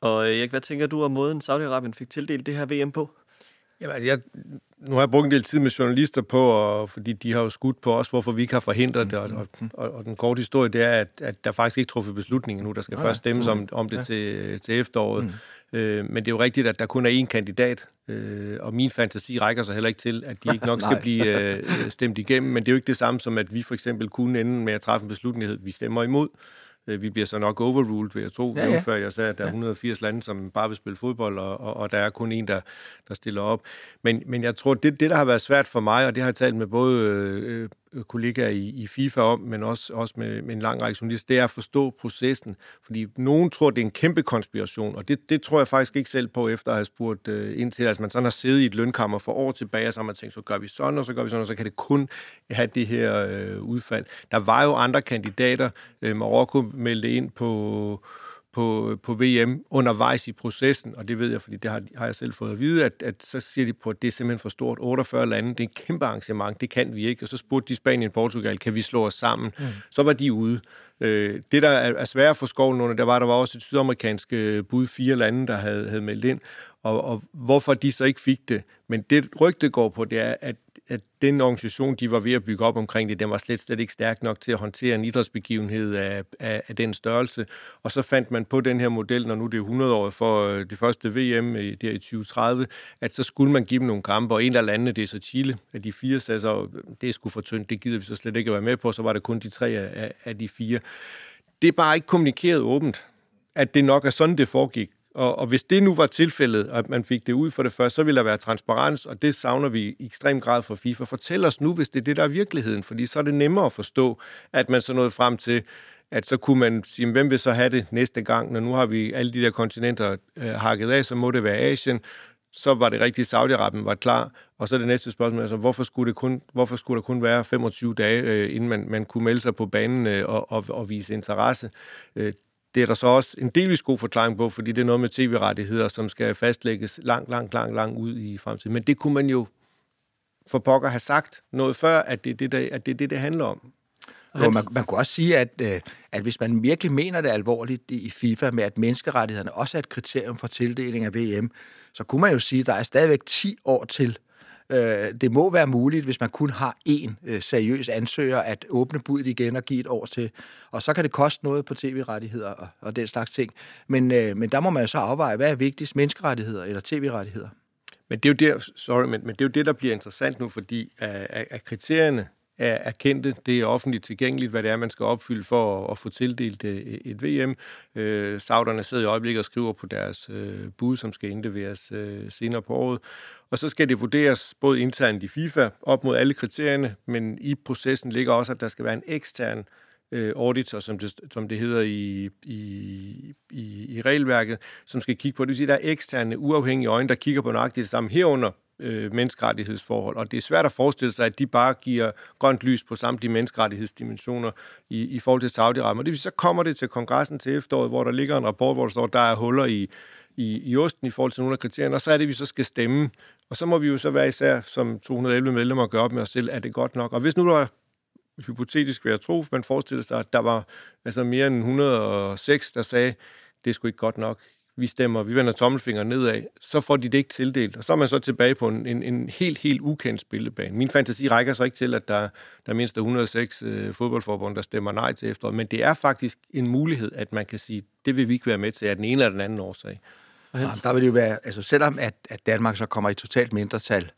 Og Erik, hvad tænker du om måden, Saudi-Arabien fik tildelt det her VM på? Jamen, altså, jeg, nu har jeg brugt en del tid med journalister på, og, fordi de har jo skudt på os, hvorfor vi ikke har forhindret det, og, og, og, og den korte historie, det er, at, at der faktisk ikke truffet beslutning nu. Der skal ja, først stemmes om, om det ja. til, til efteråret. Mm. Øh, men det er jo rigtigt, at der kun er én kandidat, øh, og min fantasi rækker sig heller ikke til, at de ikke nok skal blive øh, stemt igennem, men det er jo ikke det samme som, at vi for eksempel kunne ende med at træffe en beslutning, vi stemmer imod. Øh, vi bliver så nok overruled, ved jeg tro, ja, ja. før jeg sagde, at der er 180 lande, som bare vil spille fodbold, og, og, og der er kun en, der, der stiller op. Men, men jeg tror, det, det, der har været svært for mig, og det har jeg talt med både øh, Øh, Øh, kollegaer i, i FIFA om, men også, også med, med en lang række journalister, det er at forstå processen. Fordi nogen tror, det er en kæmpe konspiration, og det, det tror jeg faktisk ikke selv på, efter at have spurgt øh, ind til, altså man sådan har siddet i et lønkammer for år tilbage, og så har man tænkt, så gør vi sådan, og så gør vi sådan, og så kan det kun have det her øh, udfald. Der var jo andre kandidater. Øh, Marokko meldte ind på på, på VM undervejs i processen, og det ved jeg, fordi det har, har jeg selv fået at vide, at, at så siger de på, at det er simpelthen for stort. 48 lande, det er en kæmpe arrangement, det kan vi ikke. Og så spurgte de Spanien og Portugal, kan vi slå os sammen? Mm. Så var de ude. Øh, det, der er, er svært for skoven under, der var, der var også et sydamerikansk øh, bud, fire lande, der havde, havde meldt ind, og, og hvorfor de så ikke fik det. Men det rygte går på, det er, at at den organisation, de var ved at bygge op omkring det, den var slet, slet ikke stærk nok til at håndtere en idrætsbegivenhed af, af, af den størrelse. Og så fandt man på den her model, når nu det er 100 år for øh, det første VM i, øh, der i 2030, at så skulle man give dem nogle kampe, og en af landene, det er så Chile, at de fire, sagde så, det er sgu for tyndt, det gider vi så slet ikke at være med på, så var det kun de tre af, af de fire. Det er bare ikke kommunikeret åbent, at det nok er sådan, det foregik. Og, og hvis det nu var tilfældet, at man fik det ud for det første, så ville der være transparens, og det savner vi i ekstrem grad fra FIFA. Fortæl os nu, hvis det er det, der er virkeligheden, fordi så er det nemmere at forstå, at man så nåede frem til, at så kunne man sige, hvem vil så have det næste gang, når nu har vi alle de der kontinenter øh, hakket af, så må det være Asien, så var det rigtigt, Saudi-Arabien var klar. Og så det næste spørgsmål, altså hvorfor skulle, det kun, hvorfor skulle der kun være 25 dage, øh, inden man, man kunne melde sig på banen øh, og, og, og vise interesse? Øh, det er der så også en delvis god forklaring på, fordi det er noget med tv-rettigheder, som skal fastlægges langt, langt, langt, langt ud i fremtiden. Men det kunne man jo for pokker have sagt noget før, at det er det, der, at det, er det, det handler om. Jo, man, man kunne også sige, at, øh, at hvis man virkelig mener det alvorligt i FIFA med, at menneskerettighederne også er et kriterium for tildeling af VM, så kunne man jo sige, at der er stadigvæk 10 år til, Øh, det må være muligt, hvis man kun har én øh, seriøs ansøger, at åbne budet igen og give et år til. Og så kan det koste noget på tv-rettigheder og, og den slags ting. Men, øh, men der må man så afveje, hvad er vigtigst, menneskerettigheder eller tv-rettigheder? Men det er jo det, sorry, men, men det er jo det, der bliver interessant nu, fordi at, at kriterierne er, er kendte. Det er offentligt tilgængeligt, hvad det er, man skal opfylde for at, at få tildelt øh, et, et VM. Øh, Sauderne sidder i øjeblikket og skriver på deres øh, bud, som skal indleveres øh, senere på året. Og så skal det vurderes både internt i FIFA op mod alle kriterierne, men i processen ligger også, at der skal være en ekstern øh, auditor, som det, som det hedder i, i, i, i regelværket, som skal kigge på det. Det vil sige, der er eksterne, uafhængige øjne, der kigger på nøjagtigt det samme herunder øh, menneskerettighedsforhold. Og det er svært at forestille sig, at de bare giver grønt lys på samtlige menneskerettighedsdimensioner i, i forhold til Saudi-Arabien. Og det vil så kommer det til kongressen til efteråret, hvor der ligger en rapport, hvor der står, at der er huller i, i, i osten i forhold til nogle af kriterierne, og så er det, at vi så skal stemme. Og så må vi jo så være især som 211 medlemmer gøre op med os selv, er det godt nok? Og hvis nu der hypotetisk vil jeg tro, man forestiller sig, at der var altså mere end 106, der sagde, det er sgu ikke godt nok vi stemmer, vi vender tommelfingeren nedad, så får de det ikke tildelt. Og så er man så tilbage på en, en, en helt, helt ukendt spillebane. Min fantasi rækker så ikke til, at der, der er mindst 106 øh, fodboldforbund, der stemmer nej til efteråret. Men det er faktisk en mulighed, at man kan sige, det vil vi ikke være med til af den ene eller den anden årsag. Jamen, der vil det jo være, altså selvom at, at Danmark så kommer i totalt mindretal,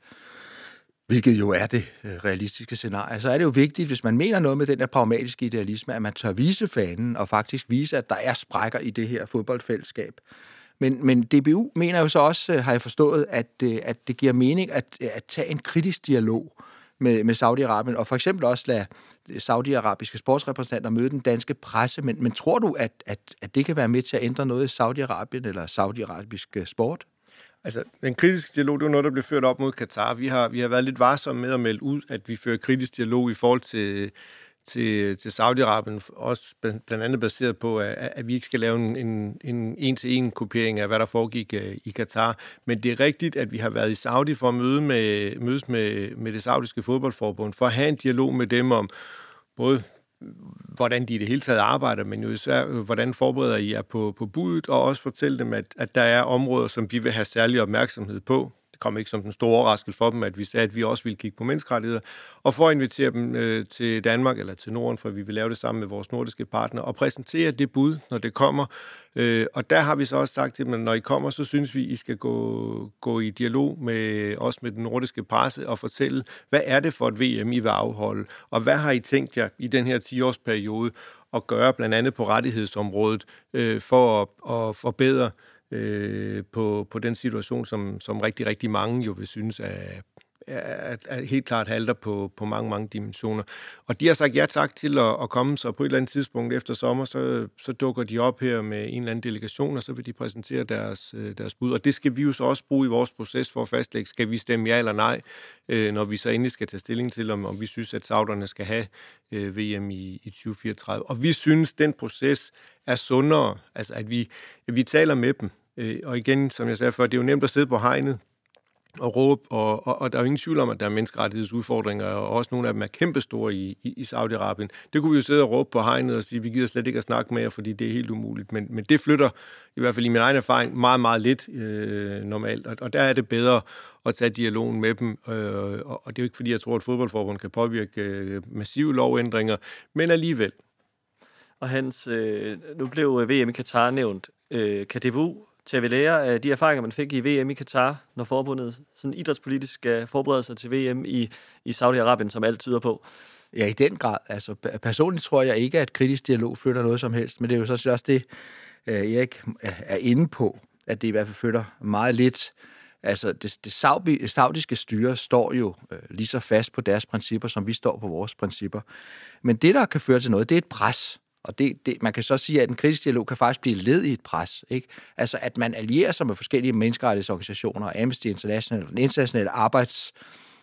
hvilket jo er det øh, realistiske scenarie, så er det jo vigtigt, hvis man mener noget med den der pragmatiske idealisme, at man tør vise fanen og faktisk vise, at der er sprækker i det her fodboldfællesskab. Men, men DBU mener jo så også, øh, har jeg forstået, at, øh, at det giver mening at, at tage en kritisk dialog med, med Saudi-Arabien, og for eksempel også lade saudiarabiske sportsrepræsentanter møde den danske presse. Men, men tror du, at, at, at det kan være med til at ændre noget i Saudi-Arabien eller saudiarabisk sport? Altså, den kritiske dialog, det er noget, der blev ført op mod Katar. Vi har, vi har været lidt varsomme med at melde ud, at vi fører kritisk dialog i forhold til, til, til Saudi-Arabien, også blandt andet baseret på, at, at vi ikke skal lave en, en, en en-til-en kopiering af, hvad der foregik uh, i Katar. Men det er rigtigt, at vi har været i Saudi for at møde med, mødes med, med det saudiske fodboldforbund, for at have en dialog med dem om både hvordan de i det hele taget arbejder, men jo især, øh, hvordan forbereder I jer på, på budet, og også fortælle dem, at, at der er områder, som vi vil have særlig opmærksomhed på? Kom ikke som den store overraskelse for dem, at vi sagde, at vi også ville kigge på menneskerettigheder, og for at invitere dem øh, til Danmark eller til Norden, for vi vil lave det sammen med vores nordiske partnere, og præsentere det bud, når det kommer. Øh, og der har vi så også sagt til dem, at når I kommer, så synes vi, I skal gå, gå i dialog med os med den nordiske presse og fortælle, hvad er det for et VM, I vil afholde, og hvad har I tænkt jer i den her 10-årsperiode at gøre, blandt andet på rettighedsområdet, øh, for at, at forbedre øh, Øh, på, på den situation, som, som rigtig, rigtig mange jo vil synes er, er, er helt klart halter på, på mange, mange dimensioner. Og de har sagt ja tak til at, at komme, så på et eller andet tidspunkt efter sommer, så, så dukker de op her med en eller anden delegation, og så vil de præsentere deres, øh, deres bud. Og det skal vi jo så også bruge i vores proces for at fastlægge, skal vi stemme ja eller nej, øh, når vi så endelig skal tage stilling til, om, om vi synes, at sauderne skal have øh, VM i, i 2034. Og vi synes, den proces er sundere, altså at vi, at vi taler med dem, Øh, og igen, som jeg sagde før, det er jo nemt at sidde på hegnet og råbe, og, og, og der er jo ingen tvivl om, at der er menneskerettighedsudfordringer, og også nogle af dem er kæmpestore i, i, i Saudi-Arabien. Det kunne vi jo sidde og råbe på hegnet og sige, vi gider slet ikke at snakke med jer, fordi det er helt umuligt. Men, men det flytter, i hvert fald i min egen erfaring, meget, meget lidt øh, normalt, og, og der er det bedre at tage dialogen med dem, øh, og, og det er jo ikke, fordi jeg tror, at fodboldforbundet kan påvirke øh, massive lovændringer, men alligevel. Og Hans, øh, nu blev øh, VM i Katar nævnt. Øh, kan DBU til at lære af øh, de erfaringer, man fik i VM i Katar, når forbundet sådan idrætspolitisk øh, skal forberede sig til VM i, i Saudi-Arabien, som alt tyder på? Ja, i den grad. Altså, personligt tror jeg ikke, at kritisk dialog flytter noget som helst, men det er jo så også det, jeg Erik er inde på, at det i hvert fald flytter meget lidt. Altså, det, det saudiske styre står jo øh, lige så fast på deres principper, som vi står på vores principper. Men det, der kan føre til noget, det er et pres. Og det, det, man kan så sige, at en kritisk dialog kan faktisk blive led i et pres. Ikke? Altså, at man allierer sig med forskellige menneskerettighedsorganisationer, Amnesty International, den internationale arbejds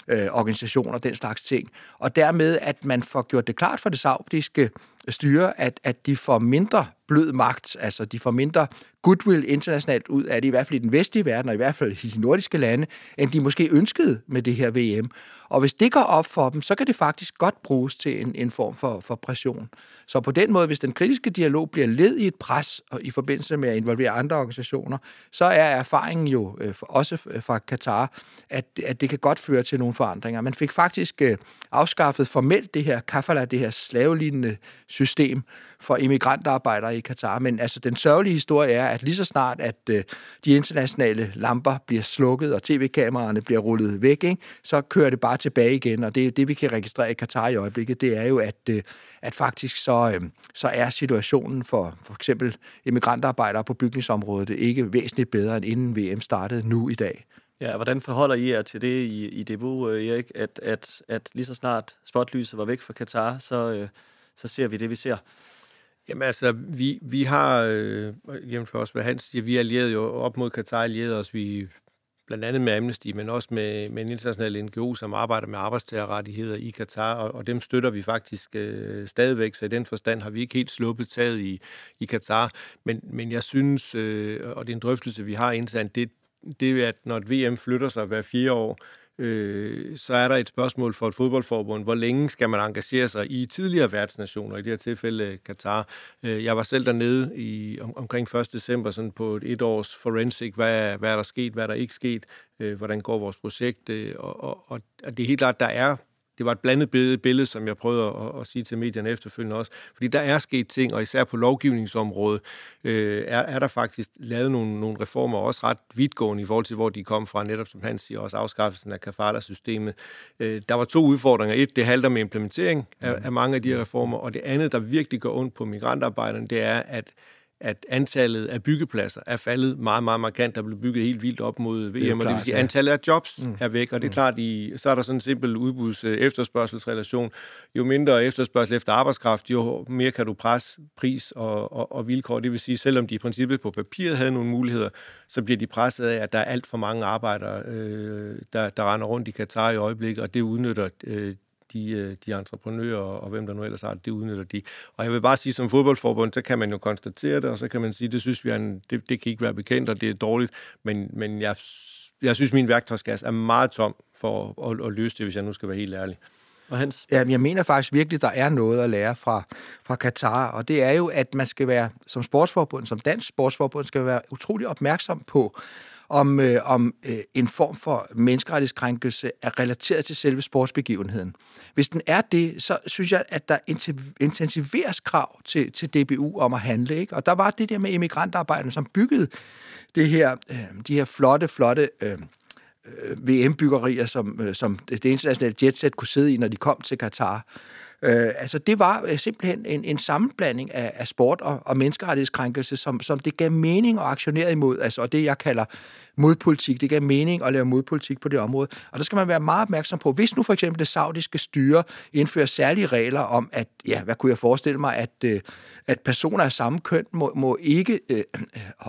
øh, organisationer, den slags ting. Og dermed, at man får gjort det klart for det saudiske styre, at, at de får mindre blød magt, altså de får mindre goodwill internationalt ud af det, i hvert fald i den vestlige verden, og i hvert fald i de nordiske lande, end de måske ønskede med det her VM. Og hvis det går op for dem, så kan det faktisk godt bruges til en, en form for, for pression. Så på den måde, hvis den kritiske dialog bliver led i et pres og i forbindelse med at involvere andre organisationer, så er erfaringen jo øh, også fra Katar, at, at det kan godt føre til nogle forandringer. Man fik faktisk øh, afskaffet formelt det her kafala, det her slavelignende system for immigrantarbejdere i Katar. Men altså, den sørgelige historie er, at lige så snart, at øh, de internationale lamper bliver slukket, og tv-kameraerne bliver rullet væk, ikke, så kører det bare tilbage igen. Og det, det, vi kan registrere i Katar i øjeblikket, det er jo, at, øh, at faktisk så, øh, så er situationen for for eksempel immigrantarbejdere på bygningsområdet ikke væsentligt bedre, end inden VM startede nu i dag. Ja, hvordan forholder I jer til det i, i DBU, øh, Erik, at, at, at lige så snart spotlyset var væk fra Katar, så, øh, så ser vi det, vi ser? Jamen altså, vi, vi har, øh, for os, hvad Hans siger, vi er allieret jo op mod Katar, allieret os, vi blandt andet med Amnesty, men også med, med en international NGO, som arbejder med arbejdstagerrettigheder i Katar, og, og dem støtter vi faktisk øh, stadigvæk, så i den forstand har vi ikke helt sluppet taget i, i Katar. Men, men jeg synes, øh, og det er en drøftelse, vi har internt, det, det er, at når et VM flytter sig hver fire år, øh, så er der et spørgsmål for et fodboldforbund. Hvor længe skal man engagere sig i tidligere værtsnationer, i det her tilfælde Katar? Øh, jeg var selv dernede i, om, omkring 1. december sådan på et, et års forensic. Hvad, hvad er der sket? Hvad er der ikke sket? Øh, hvordan går vores projekt? Øh, og, og, og det er helt klart, der er det var et blandet billede, billede som jeg prøvede at, at sige til medierne efterfølgende også. Fordi der er sket ting, og især på lovgivningsområdet øh, er, er der faktisk lavet nogle, nogle reformer, også ret vidtgående i forhold til, hvor de kom fra, netop som han siger, også afskaffelsen af kafala-systemet. Øh, der var to udfordringer. Et, det halter med implementering af, af mange af de her reformer, og det andet, der virkelig går ondt på migrantarbejderne, det er, at at antallet af byggepladser er faldet meget, meget markant. Der blev bygget helt vildt op mod VM, det og det vil sige, at antallet af jobs mm. er væk, og det er mm. klart, i, så er der sådan en simpel udbuds-efterspørgselsrelation. Jo mindre efterspørgsel efter arbejdskraft, jo mere kan du presse pris og, og, og vilkår. Det vil sige, selvom de i princippet på papiret havde nogle muligheder, så bliver de presset af, at der er alt for mange arbejdere, øh, der, der render rundt i Katar i øjeblikket, og det udnytter øh, de, øh, de entreprenører og hvem der nu ellers har det, det udnytter de. Og jeg vil bare sige, som fodboldforbund, så kan man jo konstatere det, og så kan man sige, det synes vi er en, det, det kan ikke være bekendt, og det er dårligt, men, men jeg, jeg synes, min værktøjskasse er meget tom for at, at løse det, hvis jeg nu skal være helt ærlig. Og Hans? Jamen, jeg mener faktisk virkelig, der er noget at lære fra, fra Katar, og det er jo, at man skal være, som sportsforbund, som dansk sportsforbund, skal være utrolig opmærksom på, om, øh, om øh, en form for menneskerettighedskrænkelse er relateret til selve sportsbegivenheden. Hvis den er det, så synes jeg, at der intensiveres krav til, til DBU om at handle. Ikke? Og der var det der med emigrantarbejderne, som byggede det her, øh, de her flotte, flotte øh, øh VM-byggerier, som, øh, som det internationale jetset kunne sidde i, når de kom til Katar. Øh, altså det var øh, simpelthen en, en sammenblanding af, af sport og, og menneskerettighedskrænkelse, som, som det gav mening at aktionere imod, altså, og det jeg kalder modpolitik. Det gav mening at lave modpolitik på det område. Og der skal man være meget opmærksom på, hvis nu for eksempel det saudiske styre indfører særlige regler om, at, ja, hvad kunne jeg forestille mig, at, øh, at personer af samme køn må, må ikke øh,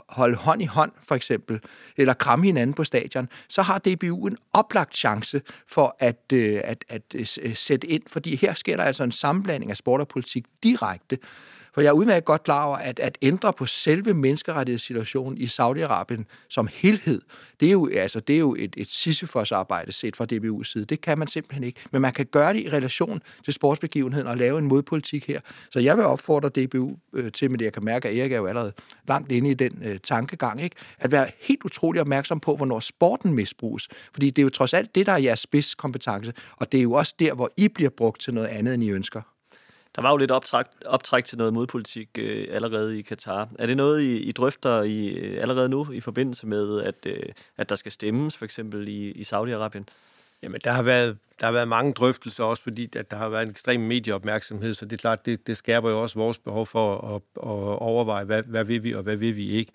holde hånd i hånd, for eksempel, eller kramme hinanden på stadion, så har DBU en oplagt chance for at, øh, at, at, at øh, sætte ind, fordi her sker der altså en sammenblanding af sport og politik direkte. For jeg er udmærket godt klar over, at at ændre på selve menneskerettighedssituationen i Saudi-Arabien som helhed, det er jo, altså, det er jo et, et Sisyfos-arbejde set fra DBU's side. Det kan man simpelthen ikke. Men man kan gøre det i relation til sportsbegivenheden og lave en modpolitik her. Så jeg vil opfordre DBU øh, til, med det jeg kan mærke, at Erik er jo allerede langt inde i den øh, tankegang, ikke? at være helt utrolig opmærksom på, hvornår sporten misbruges. Fordi det er jo trods alt det, der er jeres spidskompetence, og det er jo også der, hvor I bliver brugt til noget andet, end I ønsker. Der var jo lidt optræk, optræk til noget modpolitik øh, allerede i Katar. Er det noget, I, I drøfter i, øh, allerede nu i forbindelse med, at, øh, at der skal stemmes for eksempel i, i Saudi-Arabien? Jamen, der har, været, der har været mange drøftelser også, fordi at der har været en ekstrem medieopmærksomhed, så det er klart, det, det skærper jo også vores behov for at, at overveje, hvad, hvad vil vi og hvad vil vi ikke.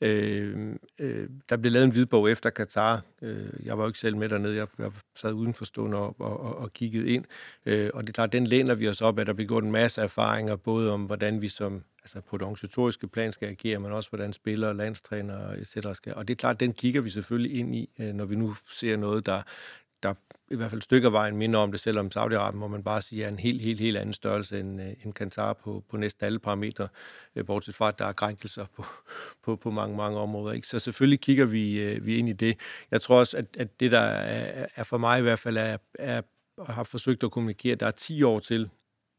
Øh, øh, der blev lavet en hvidbog efter Katar. Øh, jeg var jo ikke selv med dernede. Jeg, jeg sad udenforstående og, og, og, og kiggede ind. Øh, og det er klart, den læner vi os op, at der bliver gjort en masse erfaringer, både om, hvordan vi som altså på det organisatoriske plan skal agere, men også hvordan spillere, landstræner etc. skal. Og det er klart, den kigger vi selvfølgelig ind i, øh, når vi nu ser noget, der, der i hvert fald stykker vejen minder om det, selvom Saudi-Arabien, må man bare sige, er en helt, helt, helt anden størrelse end, øh, end Katar på, på næsten alle parametre, øh, bortset fra, at der er krænkelser på, på, på mange, mange områder. Ikke? Så selvfølgelig kigger vi, øh, vi ind i det. Jeg tror også, at, at det, der er, er for mig i hvert fald, er, er, har forsøgt at kommunikere, at der er 10 år til,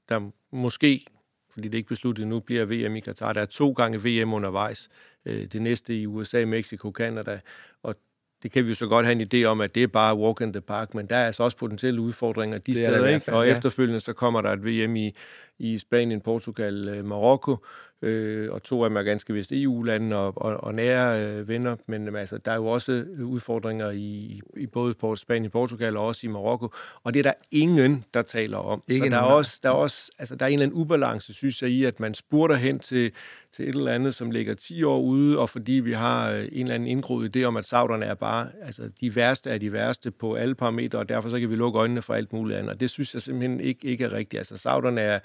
der måske fordi det er ikke besluttet nu, bliver VM i Katar. Der er to gange VM undervejs. Det næste i USA, Mexico, Canada, og det kan vi jo så godt have en idé om, at det er bare walk in the park, men der er altså også potentielle udfordringer de det steder, ikke? Og ja. efterfølgende så kommer der et VM i, i Spanien, Portugal, øh, Marokko, øh, og to af dem er ganske vist EU-lande og, og, og nære øh, venner, men altså, der er jo også udfordringer i, i både på Spanien, Portugal og også i Marokko, og det er der ingen, der taler om. Ikke så der er, også, der, er også, altså, der er en eller anden ubalance, synes jeg, i, at man spurter hen til, til et eller andet, som ligger 10 år ude, og fordi vi har øh, en eller anden indgroet idé om, at sauderne er bare altså, de værste af de værste på alle parametre, og derfor så kan vi lukke øjnene for alt muligt andet, og det synes jeg simpelthen ikke, ikke er rigtigt. Altså, sauderne er,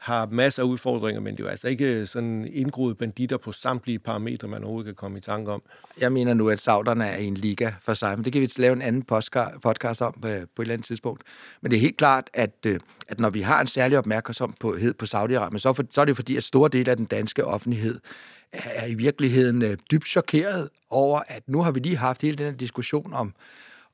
har masser af udfordringer, men det er jo altså ikke øh, sådan indgroede banditter på samtlige parametre, man overhovedet kan komme i tanke om. Jeg mener nu, at sauderne er en liga for sig, men det kan vi lave en anden podcast om øh, på, et eller andet tidspunkt. Men det er helt klart, at, øh, at når vi har en særlig opmærksomhed på Saudi-Arabien, så, for, så er det fordi, at store dele af den danske offentlighed er i virkeligheden dybt chokeret over, at nu har vi lige haft hele den her diskussion om,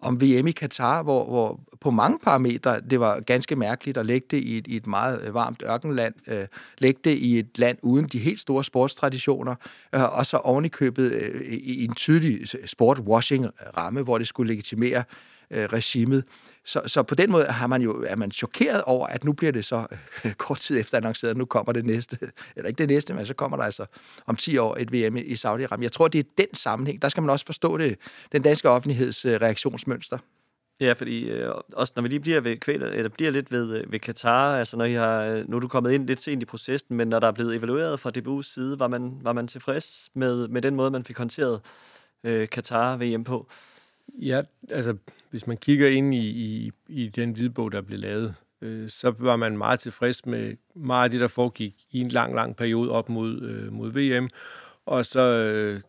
om VM i Katar, hvor, hvor på mange parametre det var ganske mærkeligt at lægge det i et, i et meget øh, varmt ørkenland, øh, lægge det i et land uden de helt store sportstraditioner, øh, og så ovenikøbet øh, i en tydelig sportwashing-ramme, hvor det skulle legitimere øh, regimet. Så, så på den måde har man jo, er man chokeret over, at nu bliver det så øh, kort tid efter annonceret, at nu kommer det næste, eller ikke det næste, men så kommer der altså om 10 år et VM i Saudi-Arabien. Jeg tror, det er den sammenhæng. Der skal man også forstå det, den danske offentligheds øh, reaktionsmønster. Ja, fordi øh, også når vi lige bliver, ved kvæl, eller bliver lidt ved, øh, ved Katar, altså når I har, øh, nu er du kommet ind lidt sent i processen, men når der er blevet evalueret fra DBU's side, var man, var man tilfreds med, med den måde, man fik håndteret øh, Katar-VM på? Ja, altså hvis man kigger ind i, i, i den hvidbog, der blev lavet, øh, så var man meget tilfreds med meget af det, der foregik i en lang, lang periode op mod, øh, mod VM. Og så øh,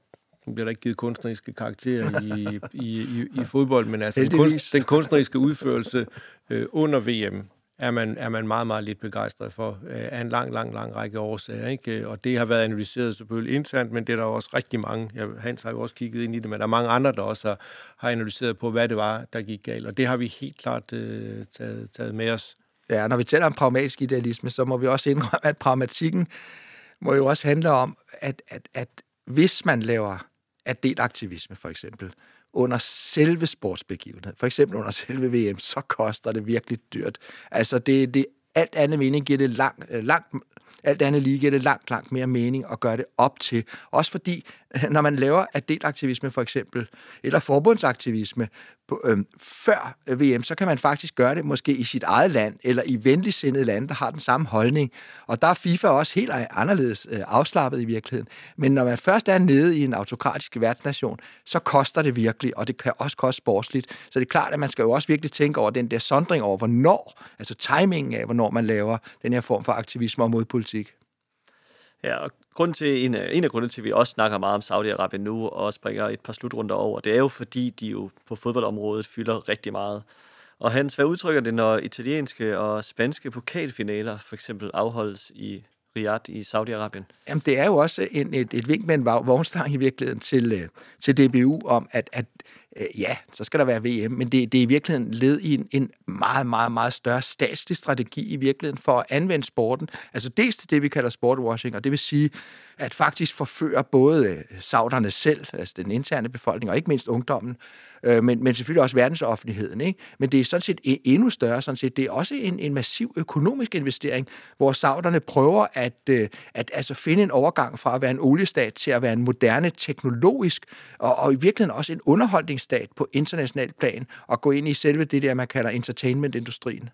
bliver der ikke givet kunstneriske karakterer i, i, i, i fodbold, men altså den, kunst, den kunstneriske udførelse øh, under VM er man, er man meget, meget lidt begejstret for øh, af en lang, lang, lang række årsager. Ikke? Og det har været analyseret selvfølgelig internt, men det er der også rigtig mange. Ja, Hans har jo også kigget ind i det, men der er mange andre, der også har, har analyseret på, hvad det var, der gik galt. Og det har vi helt klart øh, taget, taget med os. Ja, når vi taler om pragmatisk idealisme, så må vi også indrømme, at pragmatikken må jo også handle om, at, at, at hvis man laver atletaktivisme for eksempel, under selve sportsbegivenheden, for eksempel under selve VM, så koster det virkelig dyrt. Altså, det, det alt andet mening giver det langt, øh, langt alt andet lige giver det langt, langt mere mening at gøre det op til. Også fordi, når man laver atletaktivisme for eksempel, eller forbundsaktivisme, på, øhm, øh, før VM, så kan man faktisk gøre det måske i sit eget land, eller i venligsindede lande, der har den samme holdning. Og der er FIFA også helt anderledes øh, afslappet i virkeligheden. Men når man først er nede i en autokratisk værtsnation, så koster det virkelig, og det kan også koste sportsligt. Så det er klart, at man skal jo også virkelig tænke over den der sondring over, hvornår, altså timingen af, hvornår man laver den her form for aktivisme og modpolitik. Ja, og grund til, en, en af grundene til, at vi også snakker meget om Saudi-Arabien nu, og også bringer et par slutrunder over, det er jo fordi, de jo på fodboldområdet fylder rigtig meget. Og Hans, hvad udtrykker det, når italienske og spanske pokalfinaler for eksempel afholdes i Riyadh i Saudi-Arabien? Jamen, det er jo også en, et, et vink med en vognstang i virkeligheden til, øh, til DBU om, at, at øh, ja, så skal der være VM, men det, det er i virkeligheden led i en, en meget, meget, meget større statslig strategi i virkeligheden for at anvende sporten. Altså dels til det, vi kalder sportwashing, og det vil sige, at faktisk forføre både øh, sauderne selv, altså den interne befolkning, og ikke mindst ungdommen, øh, men, men selvfølgelig også verdensoffentligheden. Ikke? Men det er sådan set e, endnu større. Sådan set. Det er også en, en massiv økonomisk investering, hvor sauderne prøver at, øh, at altså finde en overgang fra at være en oliestat til at være en moderne teknologisk, og, og i virkeligheden også en underholdnings underholdningsstat på international plan, og gå ind i selve det der, man kalder entertainmentindustrien.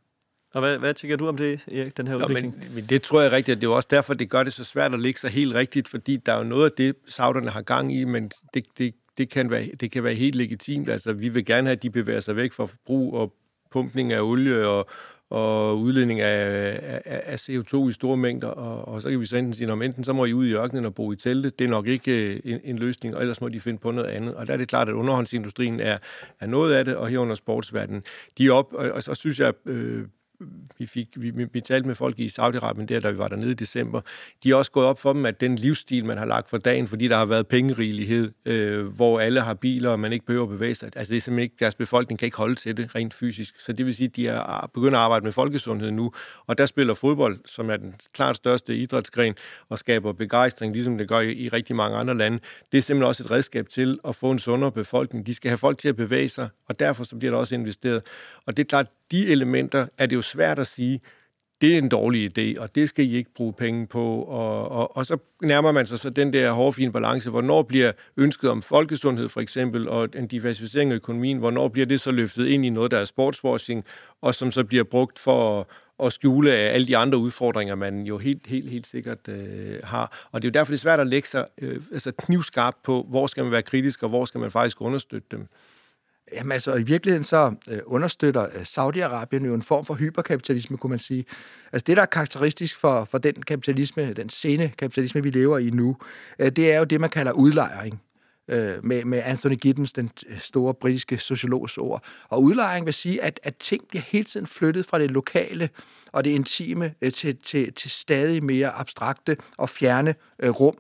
Og hvad, hvad tænker du om det, Erik, den her udvikling? Ja, men, men det tror jeg rigtigt, at det er også derfor, det gør det så svært at ligge sig helt rigtigt, fordi der er jo noget af det, sauderne har gang i, men det, det, det, kan være, det kan være helt legitimt. Altså, vi vil gerne have, at de bevæger sig væk fra forbrug og pumpning af olie og, og udledning af, af, af CO2 i store mængder, og, og så kan vi så enten sige, at enten så må I ud i ørkenen og bo i telte, det er nok ikke øh, en, en løsning, og ellers må de finde på noget andet. Og der er det klart, at underhåndsindustrien er, er noget af det, og herunder sportsverdenen. De er op, og, og så synes jeg, øh, vi, fik, vi, vi talte med folk i Saudi-Arabien der, da vi var dernede i december, de er også gået op for dem, at den livsstil, man har lagt for dagen, fordi der har været pengerigelighed, øh, hvor alle har biler, og man ikke behøver at bevæge sig, altså det er simpelthen ikke, deres befolkning kan ikke holde til det rent fysisk. Så det vil sige, at de er begyndt at arbejde med folkesundhed nu, og der spiller fodbold, som er den klart største idrætsgren, og skaber begejstring, ligesom det gør i, i rigtig mange andre lande. Det er simpelthen også et redskab til at få en sundere befolkning. De skal have folk til at bevæge sig, og derfor så bliver der også investeret. Og det er klart, de elementer er det jo svært at sige, det er en dårlig idé, og det skal I ikke bruge penge på. Og, og, og så nærmer man sig så den der hårfine balance. Hvornår bliver ønsket om folkesundhed for eksempel, og en diversificering af økonomien, hvornår bliver det så løftet ind i noget, der er sportswashing, og som så bliver brugt for at, at skjule af alle de andre udfordringer, man jo helt, helt, helt sikkert øh, har. Og det er jo derfor, det er svært at lægge sig øh, altså knivskarpt på, hvor skal man være kritisk, og hvor skal man faktisk understøtte dem. Jamen altså, i virkeligheden så øh, understøtter øh, Saudi-Arabien jo en form for hyperkapitalisme, kunne man sige. Altså det, der er karakteristisk for, for den kapitalisme, den sene kapitalisme, vi lever i nu, øh, det er jo det, man kalder udlejring. Øh, med, med Anthony Giddens, den øh, store britiske sociologs ord. Og udlejring vil sige, at, at ting bliver hele tiden flyttet fra det lokale og det intime øh, til, til, til stadig mere abstrakte og fjerne øh, rum.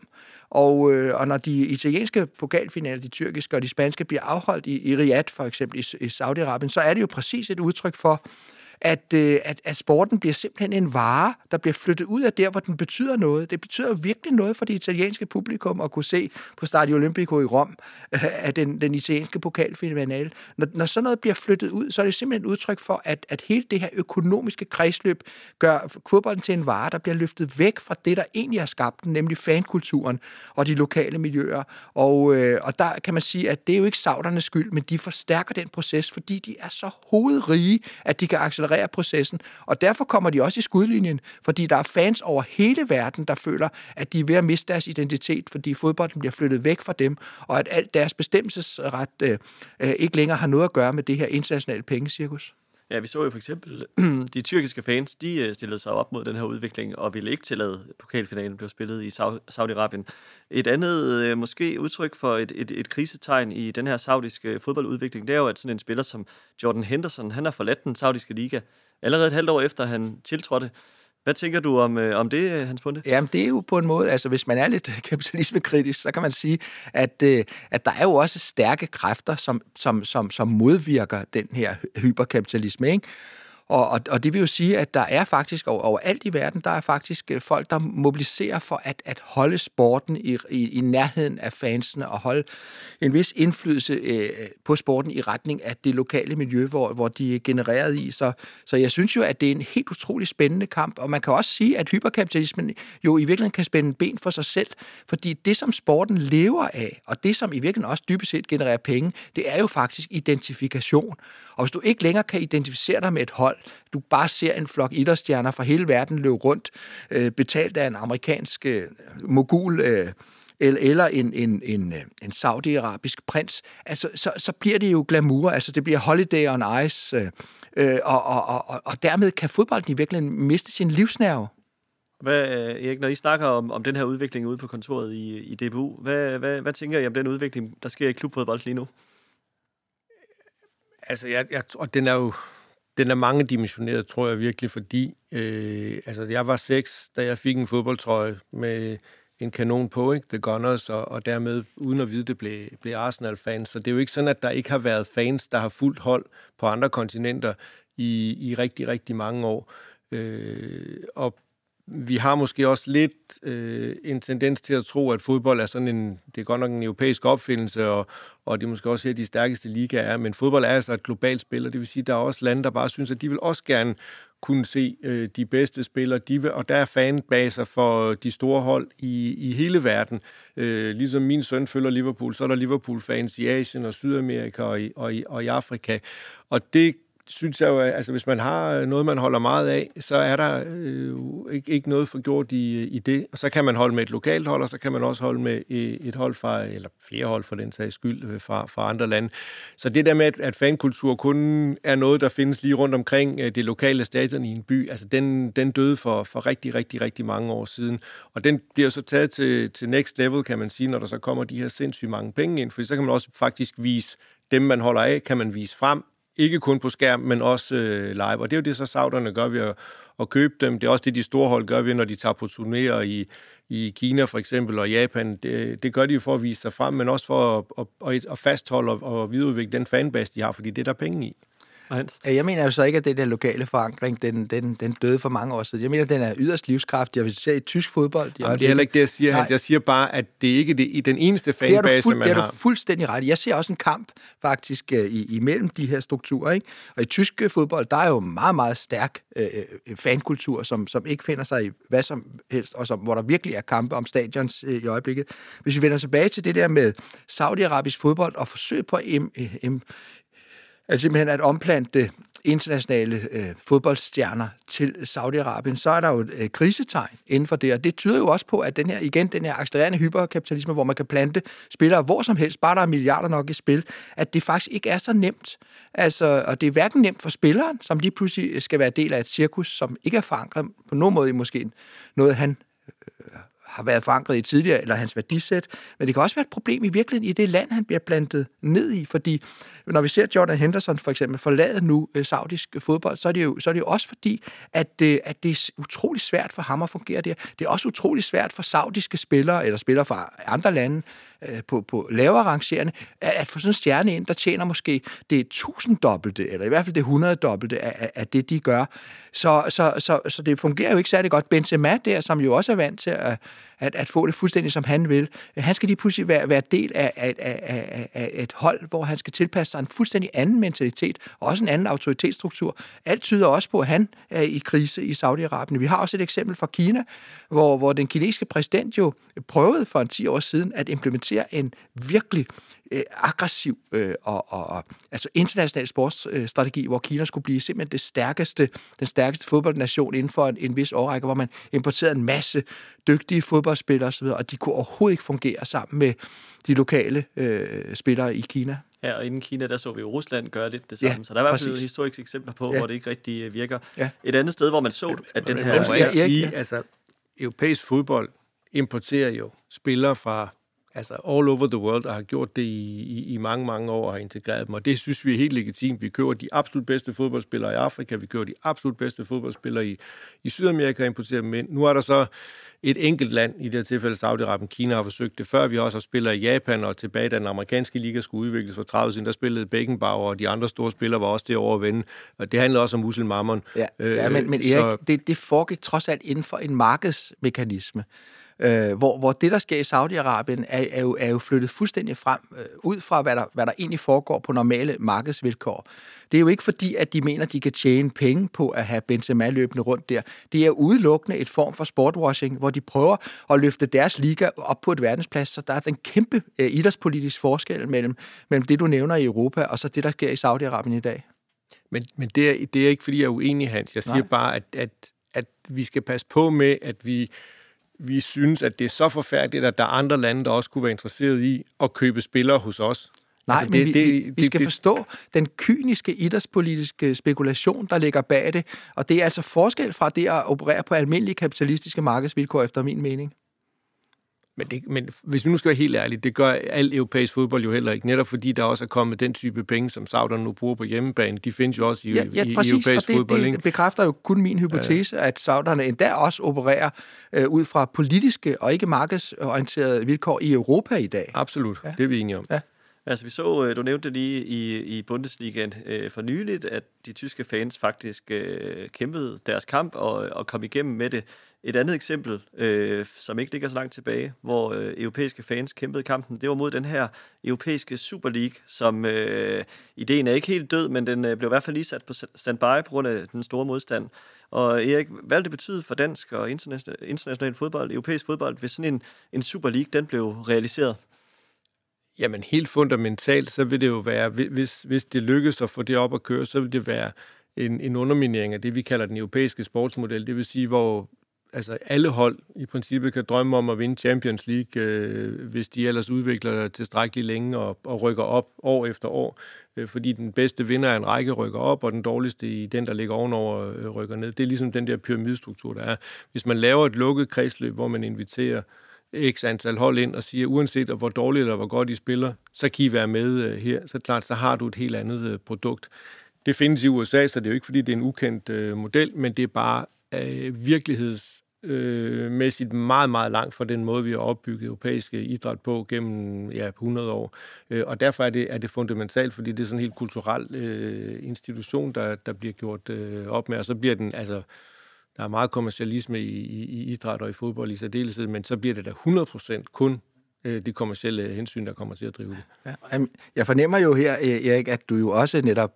Og, øh, og når de italienske pokalfinaler, de tyrkiske og de spanske, bliver afholdt i, i Riyadh, for eksempel i, i Saudi-Arabien, så er det jo præcis et udtryk for, at, øh, at, at sporten bliver simpelthen en vare, der bliver flyttet ud af der, hvor den betyder noget. Det betyder virkelig noget for det italienske publikum at kunne se på Stadio Olimpico i Rom, øh, den, den italienske pokalfinale. Når, når sådan noget bliver flyttet ud, så er det simpelthen et udtryk for, at, at hele det her økonomiske kredsløb gør fodbolden til en vare, der bliver løftet væk fra det, der egentlig har skabt den, nemlig fankulturen og de lokale miljøer. Og, øh, og der kan man sige, at det er jo ikke saudernes skyld, men de forstærker den proces, fordi de er så hovedrige, at de kan accelerere processen. Og derfor kommer de også i skudlinjen, fordi der er fans over hele verden, der føler, at de er ved at miste deres identitet, fordi fodbolden bliver flyttet væk fra dem, og at alt deres bestemmelsesret øh, øh, ikke længere har noget at gøre med det her internationale pengecirkus. Ja, vi så jo for eksempel, de tyrkiske fans, de øh, stillede sig op mod den her udvikling, og ville ikke tillade pokalfinalen blev spillet i Saudi-Arabien. Et andet, øh, måske udtryk for et, et, et krisetegn i den her saudiske fodboldudvikling, det er jo, at sådan en spiller som Jordan Henderson, han har forladt den saudiske liga allerede et halvt år efter, han tiltrådte. Hvad tænker du om, øh, om det, Hans Bunde? Jamen, det er jo på en måde, altså hvis man er lidt kapitalismekritisk, så kan man sige, at, øh, at der er jo også stærke kræfter, som, som, som, som modvirker den her hyperkapitalisme, ikke? Og, og, og det vil jo sige, at der er faktisk over, overalt i verden, der er faktisk øh, folk, der mobiliserer for at, at holde sporten i, i, i nærheden af fansene og holde en vis indflydelse øh, øh, på sporten i retning af det lokale miljø, hvor, hvor de er genereret i. Så, så jeg synes jo, at det er en helt utrolig spændende kamp, og man kan også sige, at hyperkapitalismen jo i virkeligheden kan spænde ben for sig selv, fordi det, som sporten lever af, og det, som i virkeligheden også dybest set genererer penge, det er jo faktisk identifikation. Og hvis du ikke længere kan identificere dig med et hold, du bare ser en flok idrætsstjerner fra hele verden løbe rundt, øh, betalt af en amerikansk øh, mogul, øh, eller en, en, en, øh, en saudi-arabisk prins, altså, så, så bliver det jo glamour, altså det bliver holiday on ice, øh, øh, og, og, og, og dermed kan fodbolden i virkeligheden miste sin livsnerve. Hvad, øh, Erik, når I snakker om, om den her udvikling ude på kontoret i, i DBU, hvad, hvad, hvad tænker I om den udvikling, der sker i klubfodbold lige nu? Altså, jeg, jeg, og den er jo den er mangedimensioneret, tror jeg virkelig, fordi øh, altså, jeg var seks, da jeg fik en fodboldtrøje med en kanon på, ikke? The Gunners, og, og dermed, uden at vide det, blev, blev Arsenal-fans. Så det er jo ikke sådan, at der ikke har været fans, der har fuldt hold på andre kontinenter i, i rigtig, rigtig mange år. Øh, og vi har måske også lidt øh, en tendens til at tro, at fodbold er sådan en, det er godt nok en europæisk opfindelse, og, og det er måske også her, de stærkeste ligaer er, men fodbold er altså et globalt spil, og det vil sige, at der er også lande, der bare synes, at de vil også gerne kunne se øh, de bedste spillere, de vil, og der er fanbaser for de store hold i, i hele verden. Øh, ligesom min søn følger Liverpool, så er der Liverpool-fans i Asien og Sydamerika og i, og i, og i Afrika. Og det synes jeg jo, at altså, hvis man har øh, noget, man holder meget af, så er der øh, ikke, ikke noget for gjort i, øh, i det. Og så kan man holde med et lokalt hold, og så kan man også holde med øh, et hold fra, eller flere hold for den sags skyld, fra, fra andre lande. Så det der med, at, at fankultur kun er noget, der findes lige rundt omkring det lokale stadion i en by, altså den, den døde for, for rigtig, rigtig, rigtig mange år siden. Og den bliver så taget til, til next level, kan man sige, når der så kommer de her sindssygt mange penge ind, for så kan man også faktisk vise dem, man holder af, kan man vise frem ikke kun på skærm, men også øh, live. Og det er jo det, så sauderne gør ved at, at købe dem. Det er også det, de store hold gør ved, når de tager på turnéer i, i Kina for eksempel og Japan. Det, det gør de jo for at vise sig frem, men også for at, at, at fastholde og, og videreudvikle den fanbase, de har, fordi det er der penge i. Hans? Jeg mener jo så ikke, at det der lokale forankring, den, den, den døde for mange år siden. Jeg mener, at den er yderst livskraftig, og hvis du ser i tysk fodbold... Jamen, det er heller ikke det, jeg siger, Hans. Jeg siger bare, at det ikke er det, den eneste fanbase, fuld, man har. Det er du fuldstændig ret. Jeg ser også en kamp faktisk øh, i, imellem de her strukturer. Ikke? Og i tysk øh, fodbold, der er jo meget, meget stærk øh, øh, fankultur, som, som ikke finder sig i hvad som helst, og som, hvor der virkelig er kampe om stadions øh, i øjeblikket. Hvis vi vender tilbage til det der med Saudi-Arabisk fodbold og forsøg på at at simpelthen at omplante internationale øh, fodboldstjerner til Saudi-Arabien, så er der jo et øh, krisetegn inden for det, og det tyder jo også på, at den her, igen, den her accelererende hyperkapitalisme, hvor man kan plante spillere hvor som helst, bare der er milliarder nok i spil, at det faktisk ikke er så nemt. Altså, og det er hverken nemt for spilleren, som lige pludselig skal være del af et cirkus, som ikke er forankret på nogen måde i måske noget, han øh, har været forankret i tidligere, eller hans værdisæt, men det kan også være et problem i virkeligheden i det land, han bliver plantet ned i, fordi når vi ser Jordan Henderson for eksempel forlade nu øh, saudisk fodbold, så er, det jo, så er det jo også fordi, at, øh, at det er utrolig svært for ham at fungere der. Det er også utrolig svært for saudiske spillere, eller spillere fra andre lande, øh, på, på lavere rangerende, at, at få sådan en stjerne ind, der tjener måske det tusinddobbelte, eller i hvert fald det hundreddobbelte af, af, af det, de gør. Så, så, så, så det fungerer jo ikke særlig godt. Benzema der, som jo også er vant til at, at, at få det fuldstændig, som han vil, han skal lige pludselig være, være del af, af, af, af, et hold, hvor han skal tilpasse sig en fuldstændig anden mentalitet, og også en anden autoritetsstruktur. Alt tyder også på, at han er i krise i Saudi-Arabien. Vi har også et eksempel fra Kina, hvor, hvor den kinesiske præsident jo prøvede for en 10 år siden at implementere en virkelig øh, aggressiv øh, og, og, og altså international sportsstrategi, hvor Kina skulle blive simpelthen det stærkeste, den stærkeste fodboldnation inden for en, en vis årrække, hvor man importerede en masse dygtige fodboldspillere osv., og de kunne overhovedet ikke fungere sammen med de lokale øh, spillere i Kina. Ja, og inden Kina, der så vi jo Rusland gøre lidt det samme. Ja, så der er i hvert fald historiske eksempler på, ja. hvor det ikke rigtig øh, virker. Ja. Et andet sted, hvor man så, at den her... Må jeg sige, altså, europæisk fodbold importerer jo spillere fra altså all over the world, og har gjort det i, i, i mange, mange år og har integreret dem. Og det synes vi er helt legitimt. Vi køber de absolut bedste fodboldspillere i Afrika, vi køber de absolut bedste fodboldspillere i, i Sydamerika og importerer dem ind. Nu er der så et enkelt land, i det her tilfælde Saudi-Arabien, Kina har forsøgt det før. Vi også har spillere i Japan og tilbage, da den amerikanske liga skulle udvikles for 30 siden, der spillede Beckenbauer, og de andre store spillere var også derovre at vende. Og det handlede også om Mammon. Ja, ja men, men Erik, så... det, det foregik trods alt inden for en markedsmekanisme øh, hvor, hvor det, der sker i Saudi-Arabien, er, er, jo, er jo flyttet fuldstændig frem, øh, ud fra, hvad der, hvad der egentlig foregår på normale markedsvilkår. Det er jo ikke fordi, at de mener, de kan tjene penge på at have Benzema løbende rundt der. Det er udelukkende et form for sportwashing, hvor de prøver at løfte deres liga op på et verdensplads, så der er en kæmpe øh, idrætspolitisk forskel mellem, mellem det, du nævner i Europa, og så det, der sker i Saudi-Arabien i dag. Men, men det, er, det er ikke, fordi jeg er uenig, Hans. Jeg siger Nej. bare, at, at, at vi skal passe på med, at vi vi synes, at det er så forfærdeligt, at der er andre lande, der også kunne være interesseret i at købe spillere hos os. Nej, altså, det, men vi, det, vi, vi skal det, forstå den kyniske idrætspolitiske spekulation, der ligger bag det, og det er altså forskel fra det at operere på almindelige kapitalistiske markedsvilkår, efter min mening. Men, det, men hvis vi nu skal være helt ærlige, det gør al europæisk fodbold jo heller ikke. Netop fordi der også er kommet den type penge, som Sauderne nu bruger på hjemmebane. De findes jo også i, ja, ja, i, præcis, i europæisk det, fodbold. Det, det bekræfter jo kun min hypotese, ja. at Sauderne endda også opererer øh, ud fra politiske og ikke markedsorienterede vilkår i Europa i dag. Absolut, ja. det er vi enige om. Ja. Altså vi så, øh, du nævnte lige i, i Bundesligaen øh, for nyligt, at de tyske fans faktisk øh, kæmpede deres kamp og, og kom igennem med det. Et andet eksempel, øh, som ikke ligger så langt tilbage, hvor øh, europæiske fans kæmpede kampen, det var mod den her europæiske Super League, som øh, ideen er ikke helt død, men den øh, blev i hvert fald lige sat på standby på grund af den store modstand. Og Erik, hvad vil det betyde for dansk og international, international fodbold, europæisk fodbold, hvis sådan en, en Super League den blev realiseret? Jamen helt fundamentalt, så vil det jo være, hvis, hvis det lykkes at få det op at køre, så vil det være en, en underminering af det, vi kalder den europæiske sportsmodel. Det vil sige, hvor altså alle hold i princippet kan drømme om at vinde Champions League, øh, hvis de ellers udvikler tilstrækkeligt længe og, og rykker op år efter år. Øh, fordi den bedste vinder af en række rykker op, og den dårligste i den, der ligger ovenover, øh, rykker ned. Det er ligesom den der pyramidestruktur, der er. Hvis man laver et lukket kredsløb, hvor man inviterer x antal hold ind og siger, uanset hvor dårligt eller hvor godt I spiller, så kan I være med øh, her. Så klart, så har du et helt andet øh, produkt. Det findes i USA, så det er jo ikke, fordi det er en ukendt øh, model, men det er bare øh, Øh, virkelighedsmæssigt meget, meget langt fra den måde, vi har opbygget europæiske idræt på gennem ja, 100 år. Øh, og derfor er det, er det fundamentalt, fordi det er sådan en helt kulturel øh, institution, der, der bliver gjort øh, op med, og så bliver den, altså der er meget kommercialisme i, i, i idræt og i fodbold i særdeleshed, men så bliver det da 100% kun øh, de kommercielle hensyn, der kommer til at drive det. Ja, jeg fornemmer jo her, Erik, at du jo også netop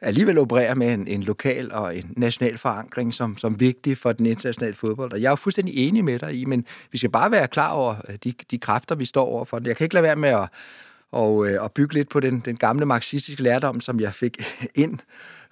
alligevel opererer med en, en lokal og en national forankring som, som vigtig for den internationale fodbold. Og jeg er jo fuldstændig enig med dig i, men vi skal bare være klar over øh, de, de kræfter, vi står overfor. Jeg kan ikke lade være med at, og, øh, og bygge lidt på den, den gamle marxistiske lærdom, som jeg fik ind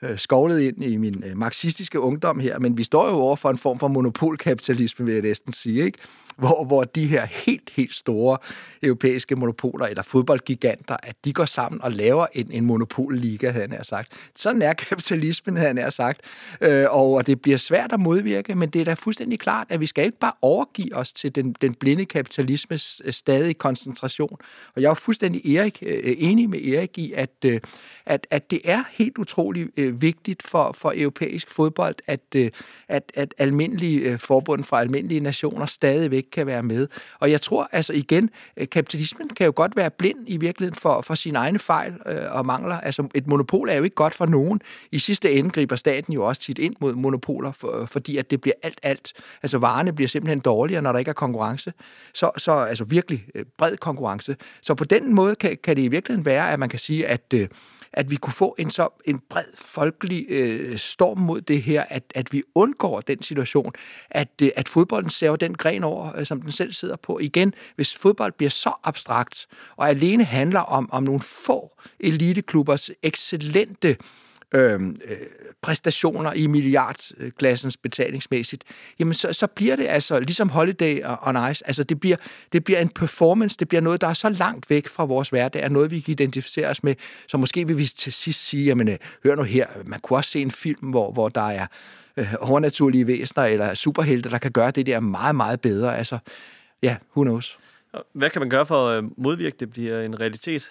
øh, skovlet ind i min øh, marxistiske ungdom her, men vi står jo over for en form for monopolkapitalisme, vil jeg næsten sige, ikke? Hvor, hvor de her helt, helt store europæiske monopoler, eller fodboldgiganter, at de går sammen og laver en, en monopolliga, havde han sagt. Sådan er kapitalismen, havde han sagt. Øh, og det bliver svært at modvirke, men det er da fuldstændig klart, at vi skal ikke bare overgive os til den, den blinde kapitalismes øh, stadig koncentration. Og jeg er fuldstændig Erik, øh, enig med Erik i, at, øh, at, at det er helt utroligt vigtigt for, for europæisk fodbold, at, at, at almindelige forbund fra almindelige nationer stadigvæk ikke kan være med. Og jeg tror, altså igen, øh, kapitalismen kan jo godt være blind i virkeligheden for, for sine egne fejl øh, og mangler. Altså et monopol er jo ikke godt for nogen. I sidste ende griber staten jo også tit ind mod monopoler, for, øh, fordi at det bliver alt, alt. Altså varerne bliver simpelthen dårligere, når der ikke er konkurrence. Så, så altså virkelig øh, bred konkurrence. Så på den måde kan, kan det i virkeligheden være, at man kan sige, at øh, at vi kunne få en så en bred folkelig øh, storm mod det her, at, at vi undgår den situation, at, øh, at fodbolden ser den gren over, øh, som den selv sidder på. Igen, hvis fodbold bliver så abstrakt, og alene handler om, om nogle få eliteklubbers excellente øh, Øhm, øh, præstationer i milliardklassens betalingsmæssigt, jamen så, så bliver det altså ligesom Holiday on Ice. Altså det bliver, det bliver en performance, det bliver noget, der er så langt væk fra vores hverdag, er noget, vi kan identificere os med. Så måske vil vi til sidst sige, jamen øh, hør nu her, man kunne også se en film, hvor, hvor der er øh, overnaturlige væsener eller superhelte, der kan gøre det der meget, meget bedre. Altså, ja, who knows. Hvad kan man gøre for at modvirke, det bliver en realitet?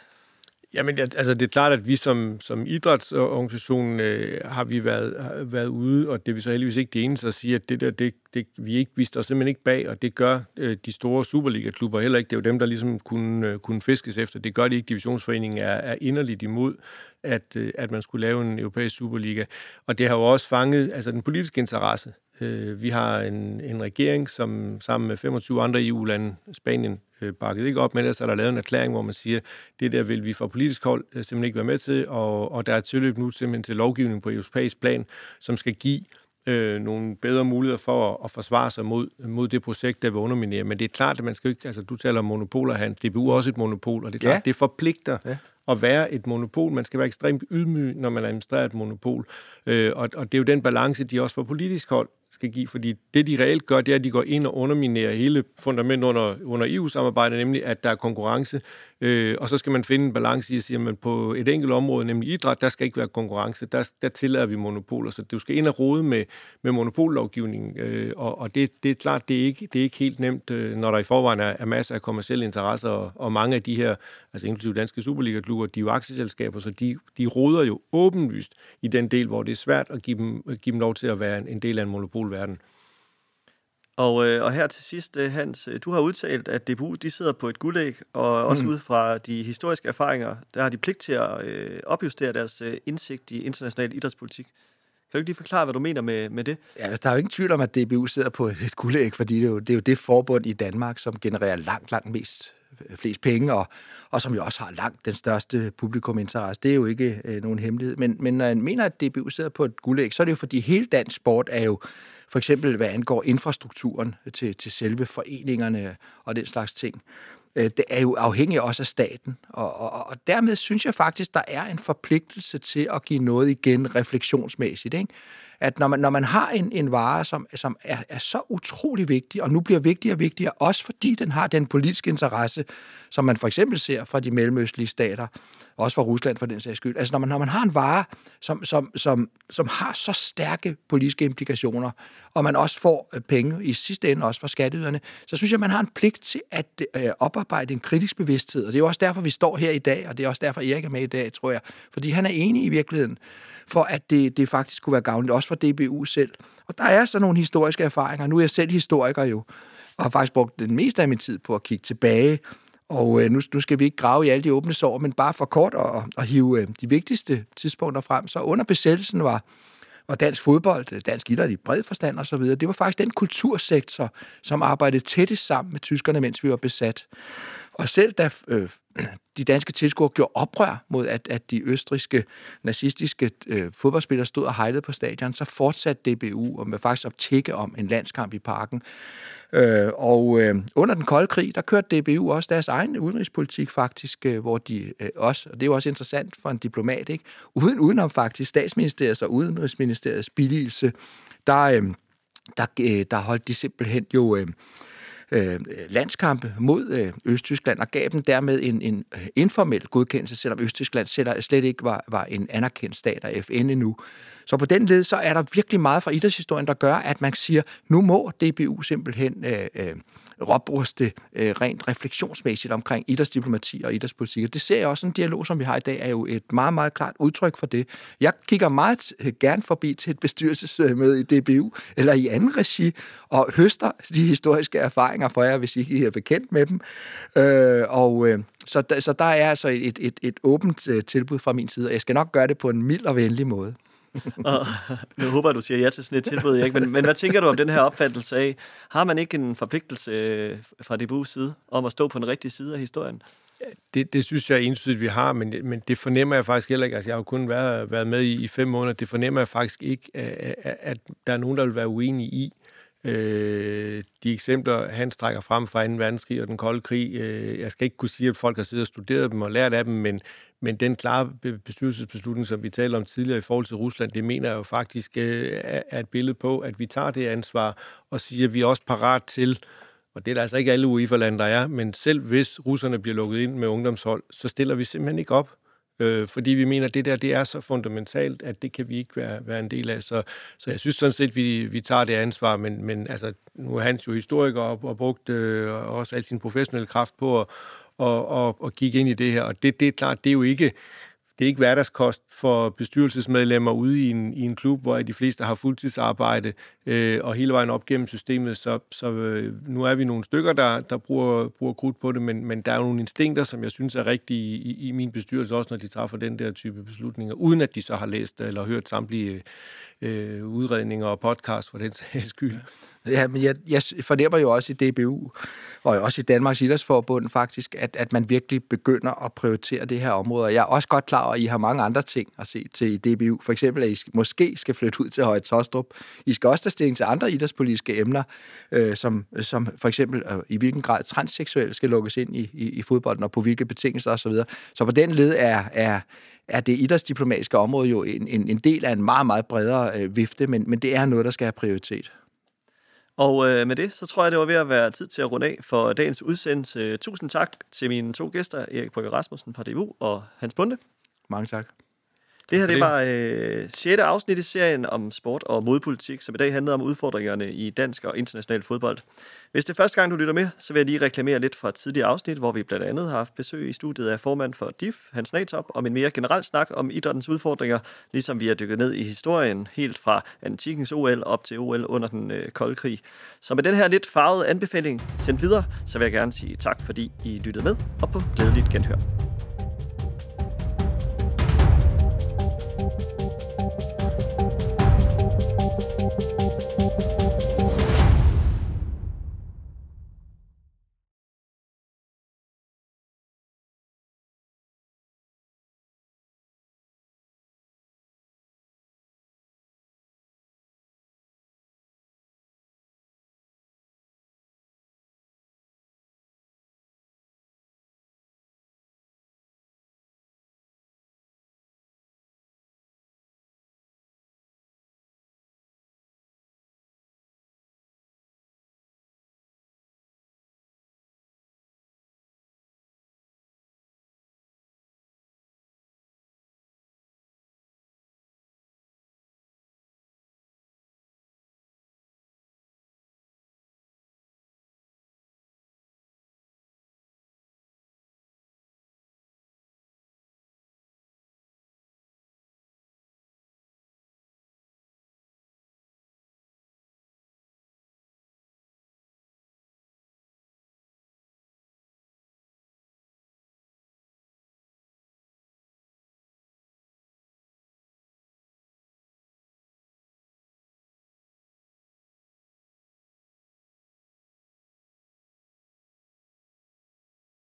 Jamen, altså det er klart, at vi som, som idrætsorganisation øh, har vi været, har været ude, og det er vi så heldigvis ikke det eneste at sige, at det der, det, det, vi ikke, vi står simpelthen ikke bag, og det gør øh, de store Superliga-klubber heller ikke. Det er jo dem, der ligesom kunne, øh, kunne fiskes efter. Det gør de ikke. Divisionsforeningen er, er inderligt imod, at, øh, at man skulle lave en europæisk Superliga. Og det har jo også fanget altså, den politiske interesse. Øh, vi har en, en regering, som sammen med 25 andre EU-lande, Spanien, øh, bakket ikke op, men ellers er der lavet en erklæring, hvor man siger, det der vil vi fra politisk hold øh, simpelthen ikke være med til, og, og der er tilløb nu simpelthen til lovgivning på europæisk plan, som skal give øh, nogle bedre muligheder for at, at forsvare sig mod, mod det projekt, der vil underminere. Men det er klart, at man skal ikke, altså du taler om monopoler, han, DBU er også et monopol, og det er klart, ja. det forpligter ja at være et monopol. Man skal være ekstremt ydmyg, når man administrerer et monopol. Øh, og, og det er jo den balance, de også fra politisk hold skal give, fordi det, de reelt gør, det er, at de går ind og underminerer hele fundamentet under, under EU-samarbejdet, nemlig at der er konkurrence, øh, og så skal man finde en balance i at sige, at på et enkelt område, nemlig idræt, der skal ikke være konkurrence, der, der tillader vi monopoler, så du skal ind og rode med, med monopollovgivningen, øh, og, og det, det er klart, det er ikke, det er ikke helt nemt, øh, når der i forvejen er, er masser af kommersielle interesser, og, og mange af de her, altså inklusive danske Superliga-klubber, de er jo aktieselskaber, så de, de roder jo åbenlyst i den del, hvor det er svært at give dem, give dem lov til at være en, en del af en monopolverden. Og, øh, og her til sidst, øh, Hans, øh, du har udtalt, at DBU de sidder på et guldæg, og også mm. ud fra de historiske erfaringer, der har de pligt til at øh, opjustere deres øh, indsigt i international idrætspolitik. Kan du ikke lige forklare, hvad du mener med, med det? Ja, altså, der er jo ingen tvivl om, at DBU sidder på et guldæg, fordi det er, jo, det er jo det forbund i Danmark, som genererer langt, langt mest flest penge, og, og som jo også har langt den største publikuminteresse. Det er jo ikke øh, nogen hemmelighed. Men, men når jeg mener, at DBU sidder på et guldæg, så er det jo fordi hele dansk sport er jo for eksempel hvad angår infrastrukturen til, til selve foreningerne og den slags ting. Øh, det er jo afhængigt også af staten, og, og, og dermed synes jeg faktisk, der er en forpligtelse til at give noget igen refleksionsmæssigt. Ikke? At når man, når man har en, en vare, som, som er, er så utrolig vigtig, og nu bliver vigtigere og vigtigere, også fordi den har den politiske interesse, som man for eksempel ser fra de mellemøstlige stater, også fra Rusland for den sags skyld. Altså når man, når man har en vare, som, som, som, som har så stærke politiske implikationer, og man også får øh, penge i sidste ende også fra skatteyderne, så synes jeg, man har en pligt til at øh, oparbejde en kritisk bevidsthed. Og det er jo også derfor, vi står her i dag, og det er også derfor, Erik er med i dag, tror jeg. Fordi han er enig i virkeligheden, for at det, det faktisk kunne være gavnligt, også for DBU selv. Og der er så nogle historiske erfaringer. Nu er jeg selv historiker jo, og har faktisk brugt den meste af min tid på at kigge tilbage og øh, nu, nu skal vi ikke grave i alle de åbne sår, men bare for kort og, og hive øh, de vigtigste tidspunkter frem. Så under besættelsen var, var dansk fodbold, øh, dansk idræt i bred forstand osv., det var faktisk den kultursektor, som arbejdede tættest sammen med tyskerne, mens vi var besat. Og selv da øh, de danske tilskuere gjorde oprør mod, at, at de østriske nazistiske øh, fodboldspillere stod og hejlede på stadion, så fortsatte DBU og med faktisk at tække om en landskamp i parken. Øh, og øh, under den kolde krig, der kørte DBU også deres egen udenrigspolitik faktisk, øh, hvor de øh, også, og det er jo også interessant for en diplomat, ikke? Uden, udenom faktisk statsministeriets og udenrigsministeriets billigelse, der, øh, der, øh, der holdt de simpelthen jo... Øh, øh, landskampe mod øh, Østtyskland og gav dem dermed en, en øh, informel godkendelse, selvom Østtyskland slet ikke var, var en anerkendt stat af FN endnu. Så på den led, så er der virkelig meget fra idrætshistorien, der gør, at man siger, nu må DBU simpelthen øh, øh, råbruste øh, rent refleksionsmæssigt omkring idrætsdiplomati og idrætspolitik. Og det ser jeg også, en dialog, som vi har i dag, er jo et meget, meget klart udtryk for det. Jeg kigger meget øh, gerne forbi til et bestyrelsesmøde i DBU eller i anden regi og høster de historiske erfaringer for jer, hvis I ikke er bekendt med dem. Øh, og øh, så, så der er altså et, et, et åbent øh, tilbud fra min side, og jeg skal nok gøre det på en mild og venlig måde. og nu håber du siger ja til sådan et tilbud, ikke? Men, men hvad tænker du om den her opfattelse af, har man ikke en forpligtelse øh, fra DBU's side om at stå på den rigtige side af historien? Det, det synes jeg entydigt, vi har, men, men det fornemmer jeg faktisk heller ikke. Altså, jeg har jo kun været, været med i, i fem måneder. Det fornemmer jeg faktisk ikke, at, at der er nogen, der vil være uenige i. Øh, de eksempler, han strækker frem fra 2. verdenskrig og den kolde krig, øh, jeg skal ikke kunne sige, at folk har siddet og studeret dem og lært af dem, men, men den klare bestyrelsesbeslutning, som vi talte om tidligere i forhold til Rusland, det mener jeg jo faktisk øh, er et billede på, at vi tager det ansvar og siger, at vi er også parat til, og det er der altså ikke alle UEFA-lande, der er, men selv hvis russerne bliver lukket ind med ungdomshold, så stiller vi simpelthen ikke op øh, fordi vi mener, at det der det er så fundamentalt, at det kan vi ikke være, være en del af. Så, så jeg synes sådan set, at vi, vi tager det ansvar, men, men altså, nu er Hans jo historiker og, og brugt øh, også al sin professionelle kraft på at og, og, og kigge ind i det her. Og det, det er klart, det er jo ikke det er ikke hverdagskost for bestyrelsesmedlemmer ude i en, i en klub, hvor de fleste har fuldtidsarbejde øh, og hele vejen op gennem systemet. Så, så øh, nu er vi nogle stykker, der, der bruger, bruger krudt på det, men, men der er jo nogle instinkter, som jeg synes er rigtige i, i min bestyrelse, også når de træffer den der type beslutninger, uden at de så har læst eller hørt samtlige øh, udredninger og podcast for den sags skyld. Ja, men jeg, jeg fornemmer jo også i DBU, og også i Danmarks Idrætsforbund faktisk, at, at man virkelig begynder at prioritere det her område. Og jeg er også godt klar over, at I har mange andre ting at se til i DBU. For eksempel, at I måske skal flytte ud til Høje Tostrup. I skal også tage stilling til andre idrætspolitiske emner, øh, som, som for eksempel øh, i hvilken grad transseksuelle skal lukkes ind i, i, i fodbolden, og på hvilke betingelser osv. Så, så på den led er, er, er det idrætsdiplomatiske område jo en, en, en del af en meget, meget bredere øh, vifte, men, men det er noget, der skal have prioritet. Og øh, med det, så tror jeg, det var ved at være tid til at runde af for dagens udsendelse. Tusind tak til mine to gæster, Erik Brygger Rasmussen fra DBU og Hans Bunde. Mange tak. Det her det var øh, 6. afsnit i serien om sport og modpolitik, som i dag handlede om udfordringerne i dansk og international fodbold. Hvis det er første gang, du lytter med, så vil jeg lige reklamere lidt fra et tidligere afsnit, hvor vi blandt andet har haft besøg i studiet af formand for DIF, Hans Natop, om en mere generel snak om idrættens udfordringer, ligesom vi har dykket ned i historien helt fra antikens OL op til OL under den øh, kolde krig. Så med den her lidt farvede anbefaling sendt videre, så vil jeg gerne sige tak, fordi I lyttede med, og på glædeligt genhør.